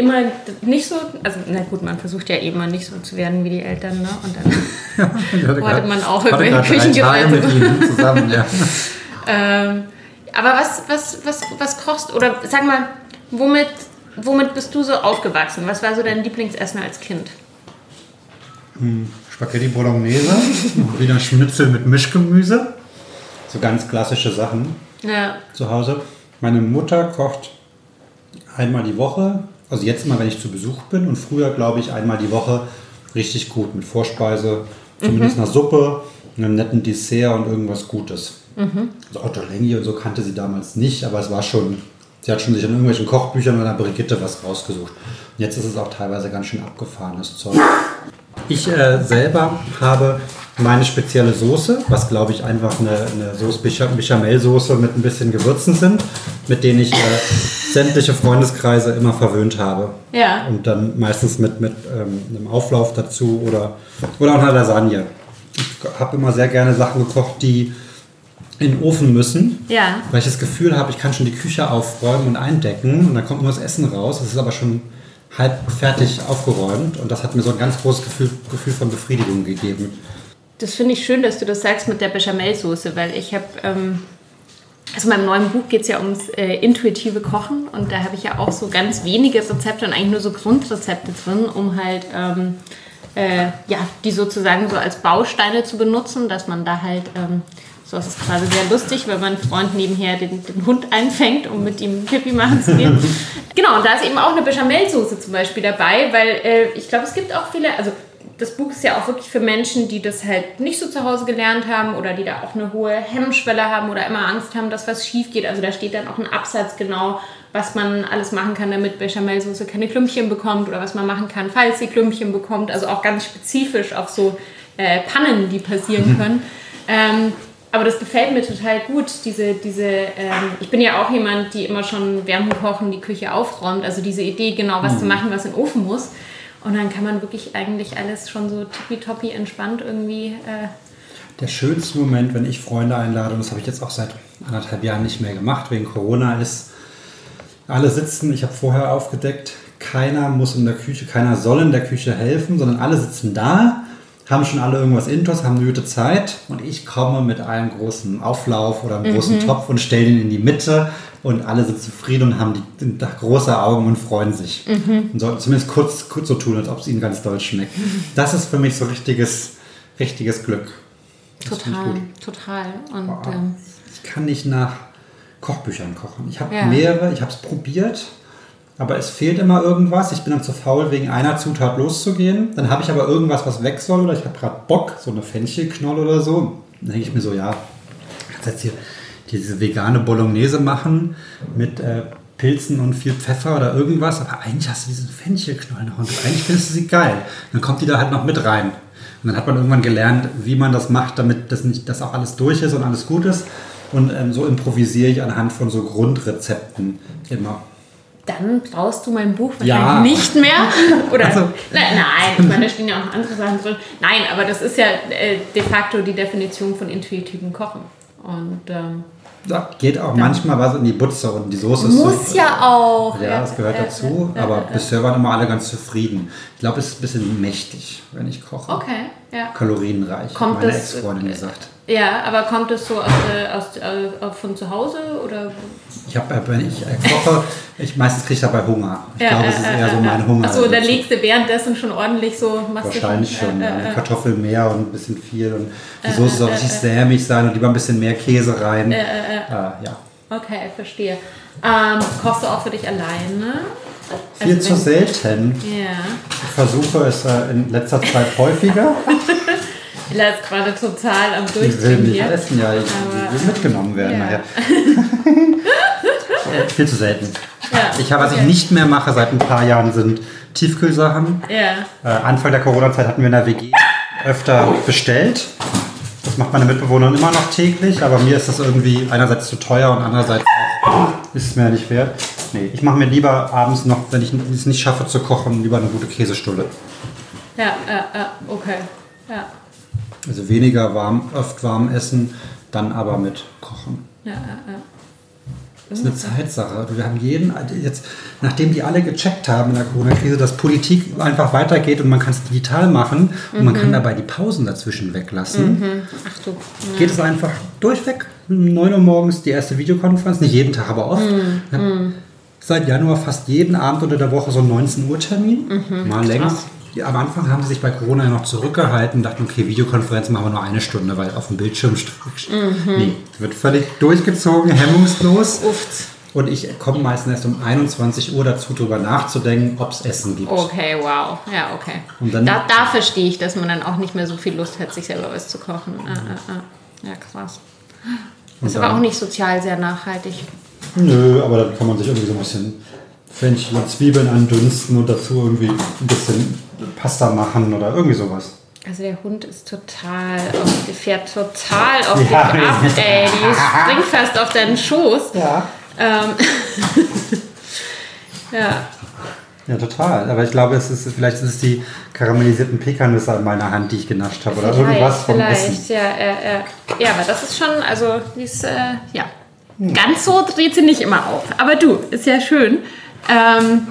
immer nicht so, also na gut, man versucht ja eben mal nicht so zu werden wie die Eltern, ne? Und dann ja, wartet man auch irgendwelche Küchengeräte. mit ihnen zusammen, ja. ähm, aber was, was, was, was kochst, oder sag mal, womit, womit bist du so aufgewachsen? Was war so dein Lieblingsessen als Kind? Hm, Spaghetti Bolognese, wieder Schnitzel mit Mischgemüse. So ganz klassische Sachen ja. zu Hause. Meine Mutter kocht einmal die Woche also jetzt immer, wenn ich zu Besuch bin und früher, glaube ich, einmal die Woche richtig gut mit Vorspeise, zumindest mhm. einer Suppe, einem netten Dessert und irgendwas Gutes. Mhm. Also Otto Lengi und so kannte sie damals nicht, aber es war schon, sie hat schon sich in irgendwelchen Kochbüchern oder Brigitte was rausgesucht. Und jetzt ist es auch teilweise ganz schön abgefahrenes Zeug. Ich äh, selber habe meine spezielle Soße, was glaube ich einfach eine, eine Soße Bechamel-Soße mit ein bisschen Gewürzen sind, mit denen ich äh, sämtliche Freundeskreise immer verwöhnt habe. Ja. Und dann meistens mit, mit ähm, einem Auflauf dazu oder, oder auch einer Lasagne. Ich habe immer sehr gerne Sachen gekocht, die in den Ofen müssen, ja. weil ich das Gefühl habe, ich kann schon die Küche aufräumen und eindecken und dann kommt nur das Essen raus. Es ist aber schon halb fertig aufgeräumt und das hat mir so ein ganz großes Gefühl, Gefühl von Befriedigung gegeben. Das finde ich schön, dass du das sagst mit der Bechamelsoße, weil ich habe, ähm, also in meinem neuen Buch geht es ja ums äh, intuitive Kochen und da habe ich ja auch so ganz wenige Rezepte und eigentlich nur so Grundrezepte drin, um halt ähm, äh, ja, die sozusagen so als Bausteine zu benutzen, dass man da halt, ähm, so ist es quasi sehr lustig, wenn mein Freund nebenher den, den Hund einfängt, um mit ihm Pipi machen zu gehen. genau, und da ist eben auch eine Bechamelsoße zum Beispiel dabei, weil äh, ich glaube, es gibt auch viele, also das Buch ist ja auch wirklich für Menschen, die das halt nicht so zu Hause gelernt haben oder die da auch eine hohe Hemmschwelle haben oder immer Angst haben, dass was schief geht. Also da steht dann auch ein Absatz genau, was man alles machen kann, damit Bechamelsoße keine Klümpchen bekommt oder was man machen kann, falls sie Klümpchen bekommt. Also auch ganz spezifisch auf so äh, Pannen, die passieren können. Ähm, aber das gefällt mir total gut, diese, diese ähm, ich bin ja auch jemand, die immer schon während dem Kochen die Küche aufräumt, also diese Idee, genau was mhm. zu machen, was in den Ofen muss. Und dann kann man wirklich eigentlich alles schon so tippitoppi entspannt irgendwie. Äh der schönste Moment, wenn ich Freunde einlade, und das habe ich jetzt auch seit anderthalb Jahren nicht mehr gemacht, wegen Corona, ist, alle sitzen, ich habe vorher aufgedeckt, keiner muss in der Küche, keiner soll in der Küche helfen, sondern alle sitzen da, haben schon alle irgendwas intus, haben eine gute Zeit und ich komme mit einem großen Auflauf oder einem großen mhm. Topf und stelle ihn in die Mitte und alle sind zufrieden und haben die, die große Augen und freuen sich. Mhm. Und sollten zumindest kurz, kurz so tun, als ob es ihnen ganz doll schmeckt. Das ist für mich so richtiges, richtiges Glück. Das total, total. Und, Boah, ähm, ich kann nicht nach Kochbüchern kochen. Ich habe ja. mehrere, ich habe es probiert, aber es fehlt immer irgendwas. Ich bin dann zu faul, wegen einer Zutat loszugehen. Dann habe ich aber irgendwas, was weg soll oder ich habe gerade Bock, so eine Fenchelknoll oder so. Dann denke ich mir so, ja, jetzt hier diese vegane Bolognese machen mit äh, Pilzen und viel Pfeffer oder irgendwas, aber eigentlich hast du diesen Fenchelknollen noch und eigentlich findest du sie geil. Dann kommt die da halt noch mit rein. Und dann hat man irgendwann gelernt, wie man das macht, damit das nicht, dass auch alles durch ist und alles gut ist. Und ähm, so improvisiere ich anhand von so Grundrezepten immer. Dann brauchst du mein Buch wahrscheinlich ja. nicht mehr. Oder also. nein, nein, ich meine, da stehen ja auch noch andere Sachen drin. Nein, aber das ist ja äh, de facto die Definition von intuitivem Kochen. Und ähm, ja, geht auch ja. manchmal was in die Butze und die Soße ist Muss so, ja auch. Ja, das gehört dazu. aber bisher waren immer alle ganz zufrieden. Ich glaube, es ist ein bisschen mächtig, wenn ich koche. Okay, ja. Kalorienreich, Kommt hat meine Ex-Freundin äh, gesagt. Ja, aber kommt es so aus, äh, aus, äh, von zu Hause oder? Ich habe, äh, wenn ich äh, koche, ich meistens kriege ich dabei Hunger. Ich ja, glaube, es ist eher so mein Hunger. Achso, dann legst du währenddessen schon ordentlich so Wahrscheinlich schon. Ja. Kartoffeln mehr und ein bisschen viel und die Soße soll richtig sämig sein und lieber ein bisschen mehr Käse rein. ja. Okay, verstehe. Ähm, kochst du auch für dich alleine? Viel also zu selten. Ja. Ich versuche es in letzter Zeit häufiger. Ella ist gerade total am nicht hier. essen, ja. Ich Aber- will mitgenommen werden Ja. nachher. Viel zu selten. Ja, Ich habe, was okay. ich nicht mehr mache seit ein paar Jahren, sind Tiefkühlsachen. Ja. Äh, Anfang der Corona-Zeit hatten wir in der WG öfter bestellt. Das macht meine Mitbewohnerin immer noch täglich, aber mir ist das irgendwie einerseits zu teuer und andererseits ist es mir nicht wert. Nee, ich mache mir lieber abends noch, wenn ich es nicht schaffe zu kochen, lieber eine gute Käsestulle. Ja, ja, ja, okay. Ja, Also weniger warm, oft warm essen, dann aber mit kochen. ja, ja, ja. Das ist eine Zeitsache. Wir haben jeden, jetzt, nachdem die alle gecheckt haben in der Corona-Krise, dass Politik einfach weitergeht und man kann es digital machen und man kann dabei die Pausen dazwischen weglassen, Ach du. geht es einfach durchweg. Um 9 Uhr morgens die erste Videokonferenz, nicht jeden Tag, aber oft. Ich hab Seit Januar fast jeden Abend unter der Woche so einen 19 Uhr Termin, mal länger. Ja, am Anfang haben sie sich bei Corona ja noch zurückgehalten und dachten, okay, Videokonferenz machen wir nur eine Stunde, weil auf dem Bildschirm steht. Nee, wird völlig durchgezogen, hemmungslos. Uft. Und ich komme meistens erst um 21 Uhr dazu, darüber nachzudenken, ob es Essen gibt. Okay, wow. Ja, okay. Und dann- da, da verstehe ich, dass man dann auch nicht mehr so viel Lust hat, sich selber was zu kochen. Ja, ja, ja. ja krass. Ist aber auch nicht sozial sehr nachhaltig. Nö, aber dann kann man sich irgendwie so ein bisschen Fenchel und Zwiebeln andünsten und dazu irgendwie ein bisschen Pasta machen oder irgendwie sowas. Also der Hund ist total auf, der fährt total auf dich Ja, ab, wir sind- ey. Die springt fast auf deinen Schoß. Ja. Ähm, ja. Ja, total. Aber ich glaube, es ist, vielleicht ist es die karamellisierten Pekannüsse an meiner Hand, die ich genascht habe oder irgendwas vom vielleicht, Essen. ja, ja, ja. Ja, aber das ist schon, also, die ist, äh, ja. Ganz so dreht sie nicht immer auf. Aber du, ist ja schön. Ähm,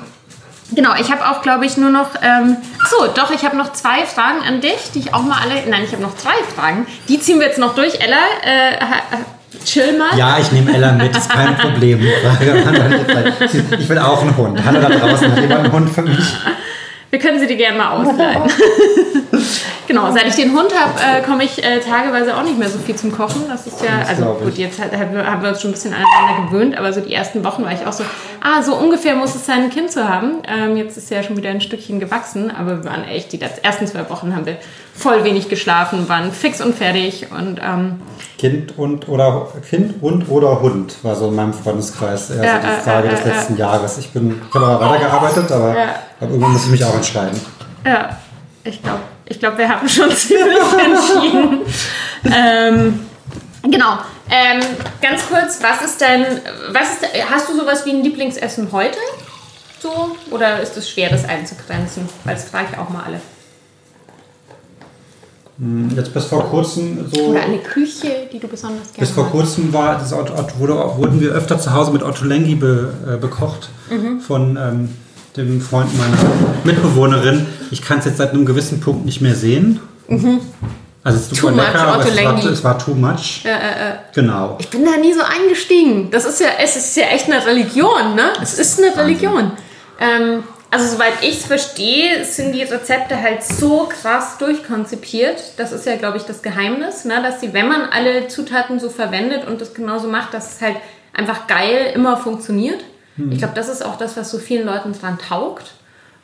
genau, ich habe auch, glaube ich, nur noch. Ähm, so, doch, ich habe noch zwei Fragen an dich, die ich auch mal alle. Nein, ich habe noch zwei Fragen. Die ziehen wir jetzt noch durch. Ella, äh, chill mal. Ja, ich nehme Ella mit, ist kein Problem. Ich will auch einen Hund. Hallo da draußen, hat jemand einen Hund für mich? Wir können sie dir gerne mal ausleihen. genau, seit ich den Hund habe, äh, komme ich äh, tageweise auch nicht mehr so viel zum Kochen. Das ist ja, Das also gut, jetzt halt, haben wir- uns schon ein bisschen aneinander gewöhnt, aber so die ersten Wochen war ich auch so, ah, so ungefähr muss es sein, ein Kind zu haben. Ähm, jetzt ist ja schon wieder ein Stückchen gewachsen, aber wir waren echt, die ersten zwei Wochen haben wir voll wenig geschlafen, waren fix und fertig und ähm, Kind und oder Kind und oder Hund war so in meinem Freundeskreis eher Ja, so äh, die Frage äh, des äh, letzten Jahres. Ich bin, ich habe aber weitergearbeitet, aber, Ja. irgendwann muss ich mich auch entscheiden. Ja, ich glaube, ich glaub, wir haben schon ziemlich entschieden. ähm, genau. Ähm, ganz kurz, was ist dein, was ist, hast du sowas wie ein Lieblingsessen heute? So? Oder ist es schwer, das einzugrenzen? Weil das frage ich auch mal alle. Jetzt bis vor kurzem so. Oder eine Küche, die du besonders gerne Bis vor kurzem war das Otto, wurde, wurden wir öfter zu Hause mit Otto Lengi be, äh, bekocht Mhm. von ähm, dem Freund meiner Mitbewohnerin. Ich kann es jetzt seit einem gewissen Punkt nicht mehr sehen. Also es ist super Mhm. Too lecker, aber es war, es war too much. Äh, äh. Genau. Ich bin da nie so eingestiegen. Das ist ja, es ist ja echt eine Religion, ne? Es ist eine Religion. Ähm, also soweit ich es verstehe, sind die Rezepte halt so krass durchkonzipiert. Das ist ja, glaube ich, das Geheimnis, ne? dass sie, wenn man alle Zutaten so verwendet und das genauso macht, dass es halt einfach geil immer funktioniert. Ich glaube, das ist auch das, was so vielen Leuten dran taugt.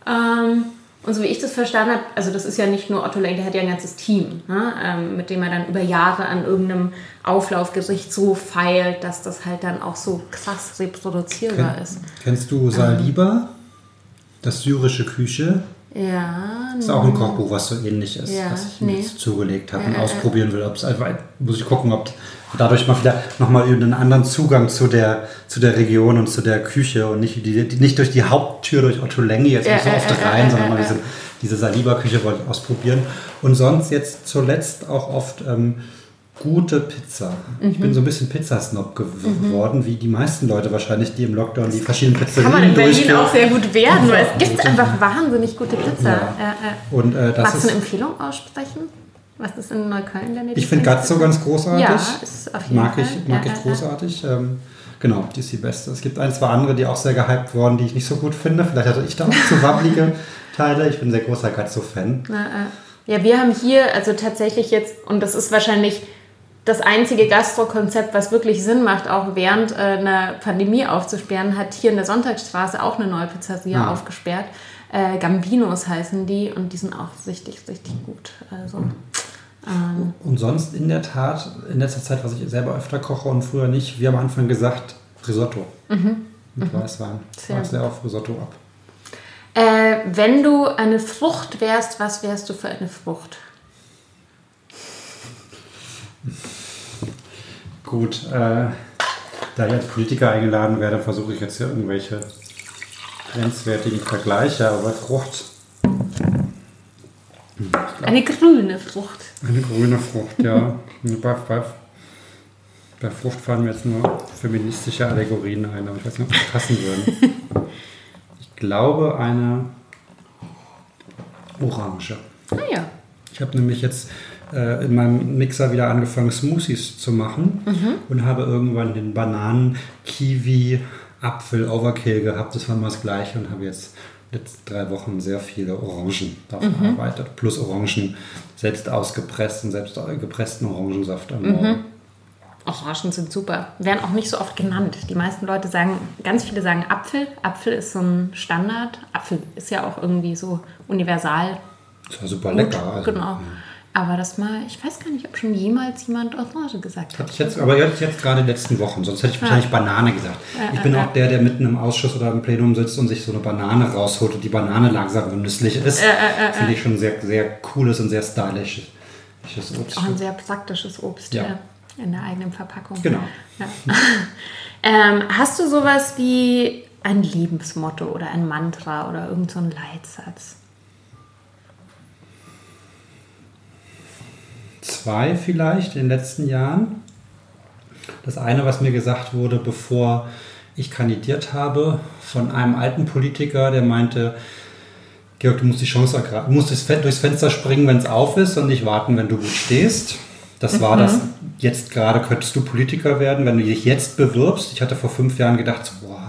Ähm, und so wie ich das verstanden habe, also das ist ja nicht nur Otto Lenk, der hat ja ein ganzes Team, ne? ähm, mit dem er dann über Jahre an irgendeinem Auflaufgericht so feilt, dass das halt dann auch so krass reproduzierbar ist. Kennst du Saliba? Das syrische Küche. Ja, Das ist auch ein Kochbuch, was so ähnlich ist, Ja, was ich mir nee. jetzt zugelegt habe Äh, und äh, ausprobieren will. Ob's muss ich gucken, ob dadurch mal wieder nochmal einen anderen Zugang zu der, zu der Region und zu der Küche und nicht, die, nicht durch die Haupttür durch Otto Lengi jetzt Ja, nicht so oft rein, sondern mal diese, diese Saliba-Küche wollte ich ausprobieren. Und sonst jetzt zuletzt auch oft ähm, gute Pizza. Ich Mhm. bin so ein bisschen Pizzasnob gew- geworden, wie die meisten Leute wahrscheinlich, die im Lockdown die verschiedenen kann man Pizzerien in Berlin auch sehr gut werden, weil es gibt einfach wahnsinnig gute Pizza. Ja. Äh, äh. Und äh, Magst du eine Empfehlung aussprechen? Was ist in Neukölln deine Ich finde Gazzo ganz großartig. Ja, ist auf jeden mag Fall. ich, mag Ja, ich großartig. Ähm, genau, die ist die beste. Es gibt ein, zwei andere, die auch sehr gehypt wurden, die ich nicht so gut finde. Vielleicht hatte ich da auch zu wabbelige Teile. Ich bin ein sehr großer Gazzo-Fan. Na, äh, Ja, wir haben hier also tatsächlich jetzt, und das ist wahrscheinlich das einzige Gastro-Konzept, was wirklich Sinn macht, auch während äh, einer Pandemie aufzusperren, hat hier in der Sonntagsstraße auch eine neue Pizzeria Ah. aufgesperrt. Äh, Gambinos heißen die und die sind auch richtig, richtig gut. Also Ähm, Und sonst in der Tat, in letzter Zeit, was ich selber öfter koche und früher nicht, wie am Anfang gesagt, Risotto. Mit Weißwein. Ich Sehr mag sehr auf Risotto ab. äh, wenn du eine Frucht wärst, was wärst du für eine Frucht? Gut, äh, da ich als Politiker eingeladen werde, versuche ich jetzt hier irgendwelche grenzwertigen Vergleiche, aber Frucht, Eine grüne Frucht. eine grüne Frucht, ja. bei, bei, bei Frucht fallen mir jetzt nur feministische Allegorien ein, aber ich weiß nicht, ob die passen würden. Ich glaube, eine Orange. Ah ja. Ich habe nämlich jetzt äh, in meinem Mixer wieder angefangen, Smoothies zu machen und habe irgendwann den Bananen, Kiwi, Apfel, Overkill gehabt. Das war immer das Gleiche und habe jetzt letzten drei Wochen sehr viele Orangen darauf verarbeitet. Plus Orangen selbst ausgepresst und selbst gepressten Orangensaft am Morgen. Orangen sind super. Werden auch nicht so oft genannt. Die meisten Leute sagen, ganz viele sagen Apfel. Apfel ist so ein Standard. Apfel ist ja auch irgendwie so universal. Das war super Gut, lecker. Also, genau. Aber das mal, ich weiß gar nicht, ob schon jemals jemand Orange gesagt Hatte hat. ich jetzt, aber jetzt, jetzt gerade in den letzten Wochen, sonst hätte ich wahrscheinlich Banane gesagt. Ich bin auch der, der mitten im Ausschuss oder im Plenum sitzt und sich so eine Banane rausholt und die Banane langsam genüsslich ist. Finde ich schon sehr, sehr cooles und sehr stylisches Obst. Auch ein sehr praktisches Obst Ja. ja. in der eigenen Verpackung. Genau. Ja. ähm, hast du sowas wie ein Lebensmotto oder ein Mantra oder irgend so Leitsatz? Zwei vielleicht in den letzten Jahren. Das eine, was mir gesagt wurde, bevor ich kandidiert habe, von einem alten Politiker, der meinte, Georg, du musst die Chance ergreifen, du musst durchs Fen- durchs Fenster springen, wenn es auf ist und nicht warten, wenn du gut stehst. Das war das, jetzt gerade könntest du Politiker werden, wenn du dich jetzt bewirbst. Ich hatte vor fünf Jahren gedacht, so, boah,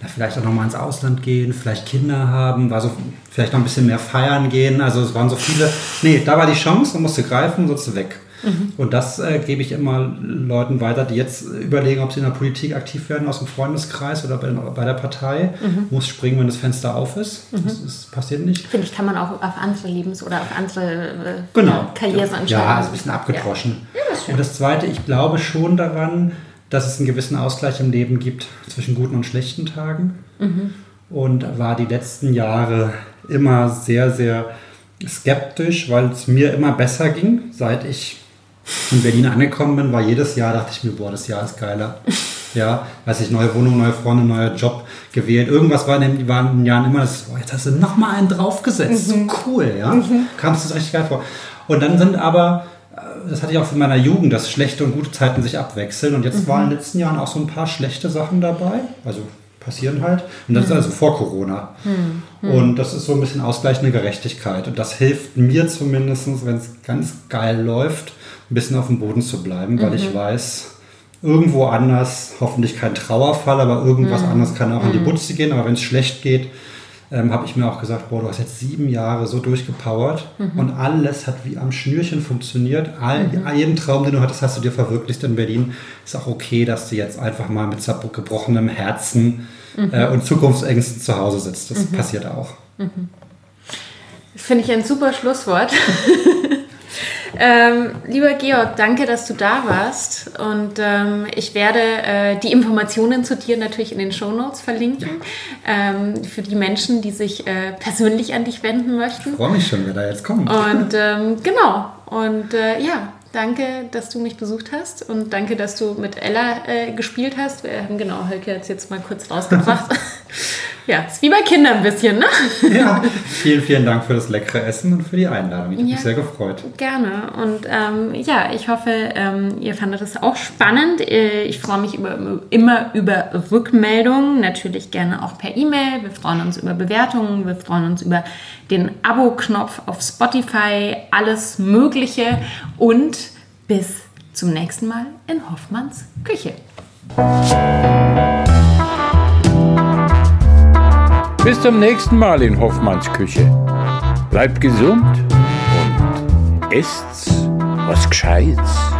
na, vielleicht auch nochmal ins Ausland gehen, vielleicht Kinder haben, war so, vielleicht noch ein bisschen mehr feiern gehen. Also es waren so viele. Nee, da war die Chance, man musste greifen, sonst weg. Und das äh, gebe ich immer Leuten weiter, die jetzt überlegen, ob sie in der Politik aktiv werden, aus dem Freundeskreis oder bei, bei der Partei. Muss springen, wenn das Fenster auf ist. Das, ist, passiert nicht. Finde ich, kann man auch auf andere Lebens- oder auf andere äh, Genau. Karriereentscheidungen. Ja, ist ein bisschen abgedroschen. Und das Zweite, ich glaube schon daran, dass es einen gewissen Ausgleich im Leben gibt zwischen guten und schlechten Tagen. Und war die letzten Jahre immer sehr, sehr skeptisch, weil es mir immer besser ging. Seit ich in Berlin angekommen bin, war jedes Jahr, dachte ich mir, boah, das Jahr ist geiler. Ja, weiß ich, neue Wohnung, neue Freunde, neuer Job gewählt. Irgendwas war in den, war in den Jahren immer das, boah, jetzt hast du noch mal einen draufgesetzt. So cool, ja. Kamst du das richtig geil vor. Und dann sind aber, das hatte ich auch in meiner Jugend, dass schlechte und gute Zeiten sich abwechseln. Und jetzt waren in den letzten Jahren auch so ein paar schlechte Sachen dabei. Also passieren halt. Und das ist also vor Corona. Und das ist so ein bisschen ausgleichende Gerechtigkeit. Und das hilft mir zumindest, wenn es ganz geil läuft, ein bisschen auf dem Boden zu bleiben, weil ich weiß, irgendwo anders, hoffentlich kein Trauerfall, aber irgendwas anderes kann auch in die Butze gehen. Aber wenn es schlecht geht, ähm, habe ich mir auch gesagt, boah, du hast jetzt sieben Jahre so durchgepowert und alles hat wie am Schnürchen funktioniert. All, Jeden Traum, den du hattest, hast du dir verwirklicht in Berlin. Ist auch okay, dass du jetzt einfach mal mit gebrochenem Herzen äh, und Zukunftsängsten zu Hause sitzt. Das passiert auch. Finde ich ein super Schlusswort. ähm, lieber Georg, danke, dass du da warst. Und ähm, ich werde äh, die Informationen zu dir natürlich in den Shownotes verlinken. Ähm, für die Menschen, die sich äh, persönlich an dich wenden möchten. Ich freue mich schon, wer da jetzt kommt. Und ähm, genau. Und äh, ja, danke, dass du mich besucht hast. Und danke, dass du mit Ella äh, gespielt hast. Wir haben genau Hölke jetzt, jetzt mal kurz rausgebracht. ja, ist wie bei Kindern ein bisschen, ne? Ja, vielen, vielen Dank für das leckere Essen und für die Einladung. Ich habe Ja. mich sehr gefreut. Gerne. Und ähm, ja, ich hoffe, ähm, ihr fandet es auch spannend. Äh, Ich freue mich über, immer über Rückmeldungen, natürlich gerne auch per E-Mail. Wir freuen uns über Bewertungen, wir freuen uns über den Abo-Knopf auf Spotify, alles Mögliche. Und bis zum nächsten Mal in Hoffmanns Küche. Bis zum nächsten Mal in Hoffmanns Küche. Bleibt gesund und esst was Gescheites.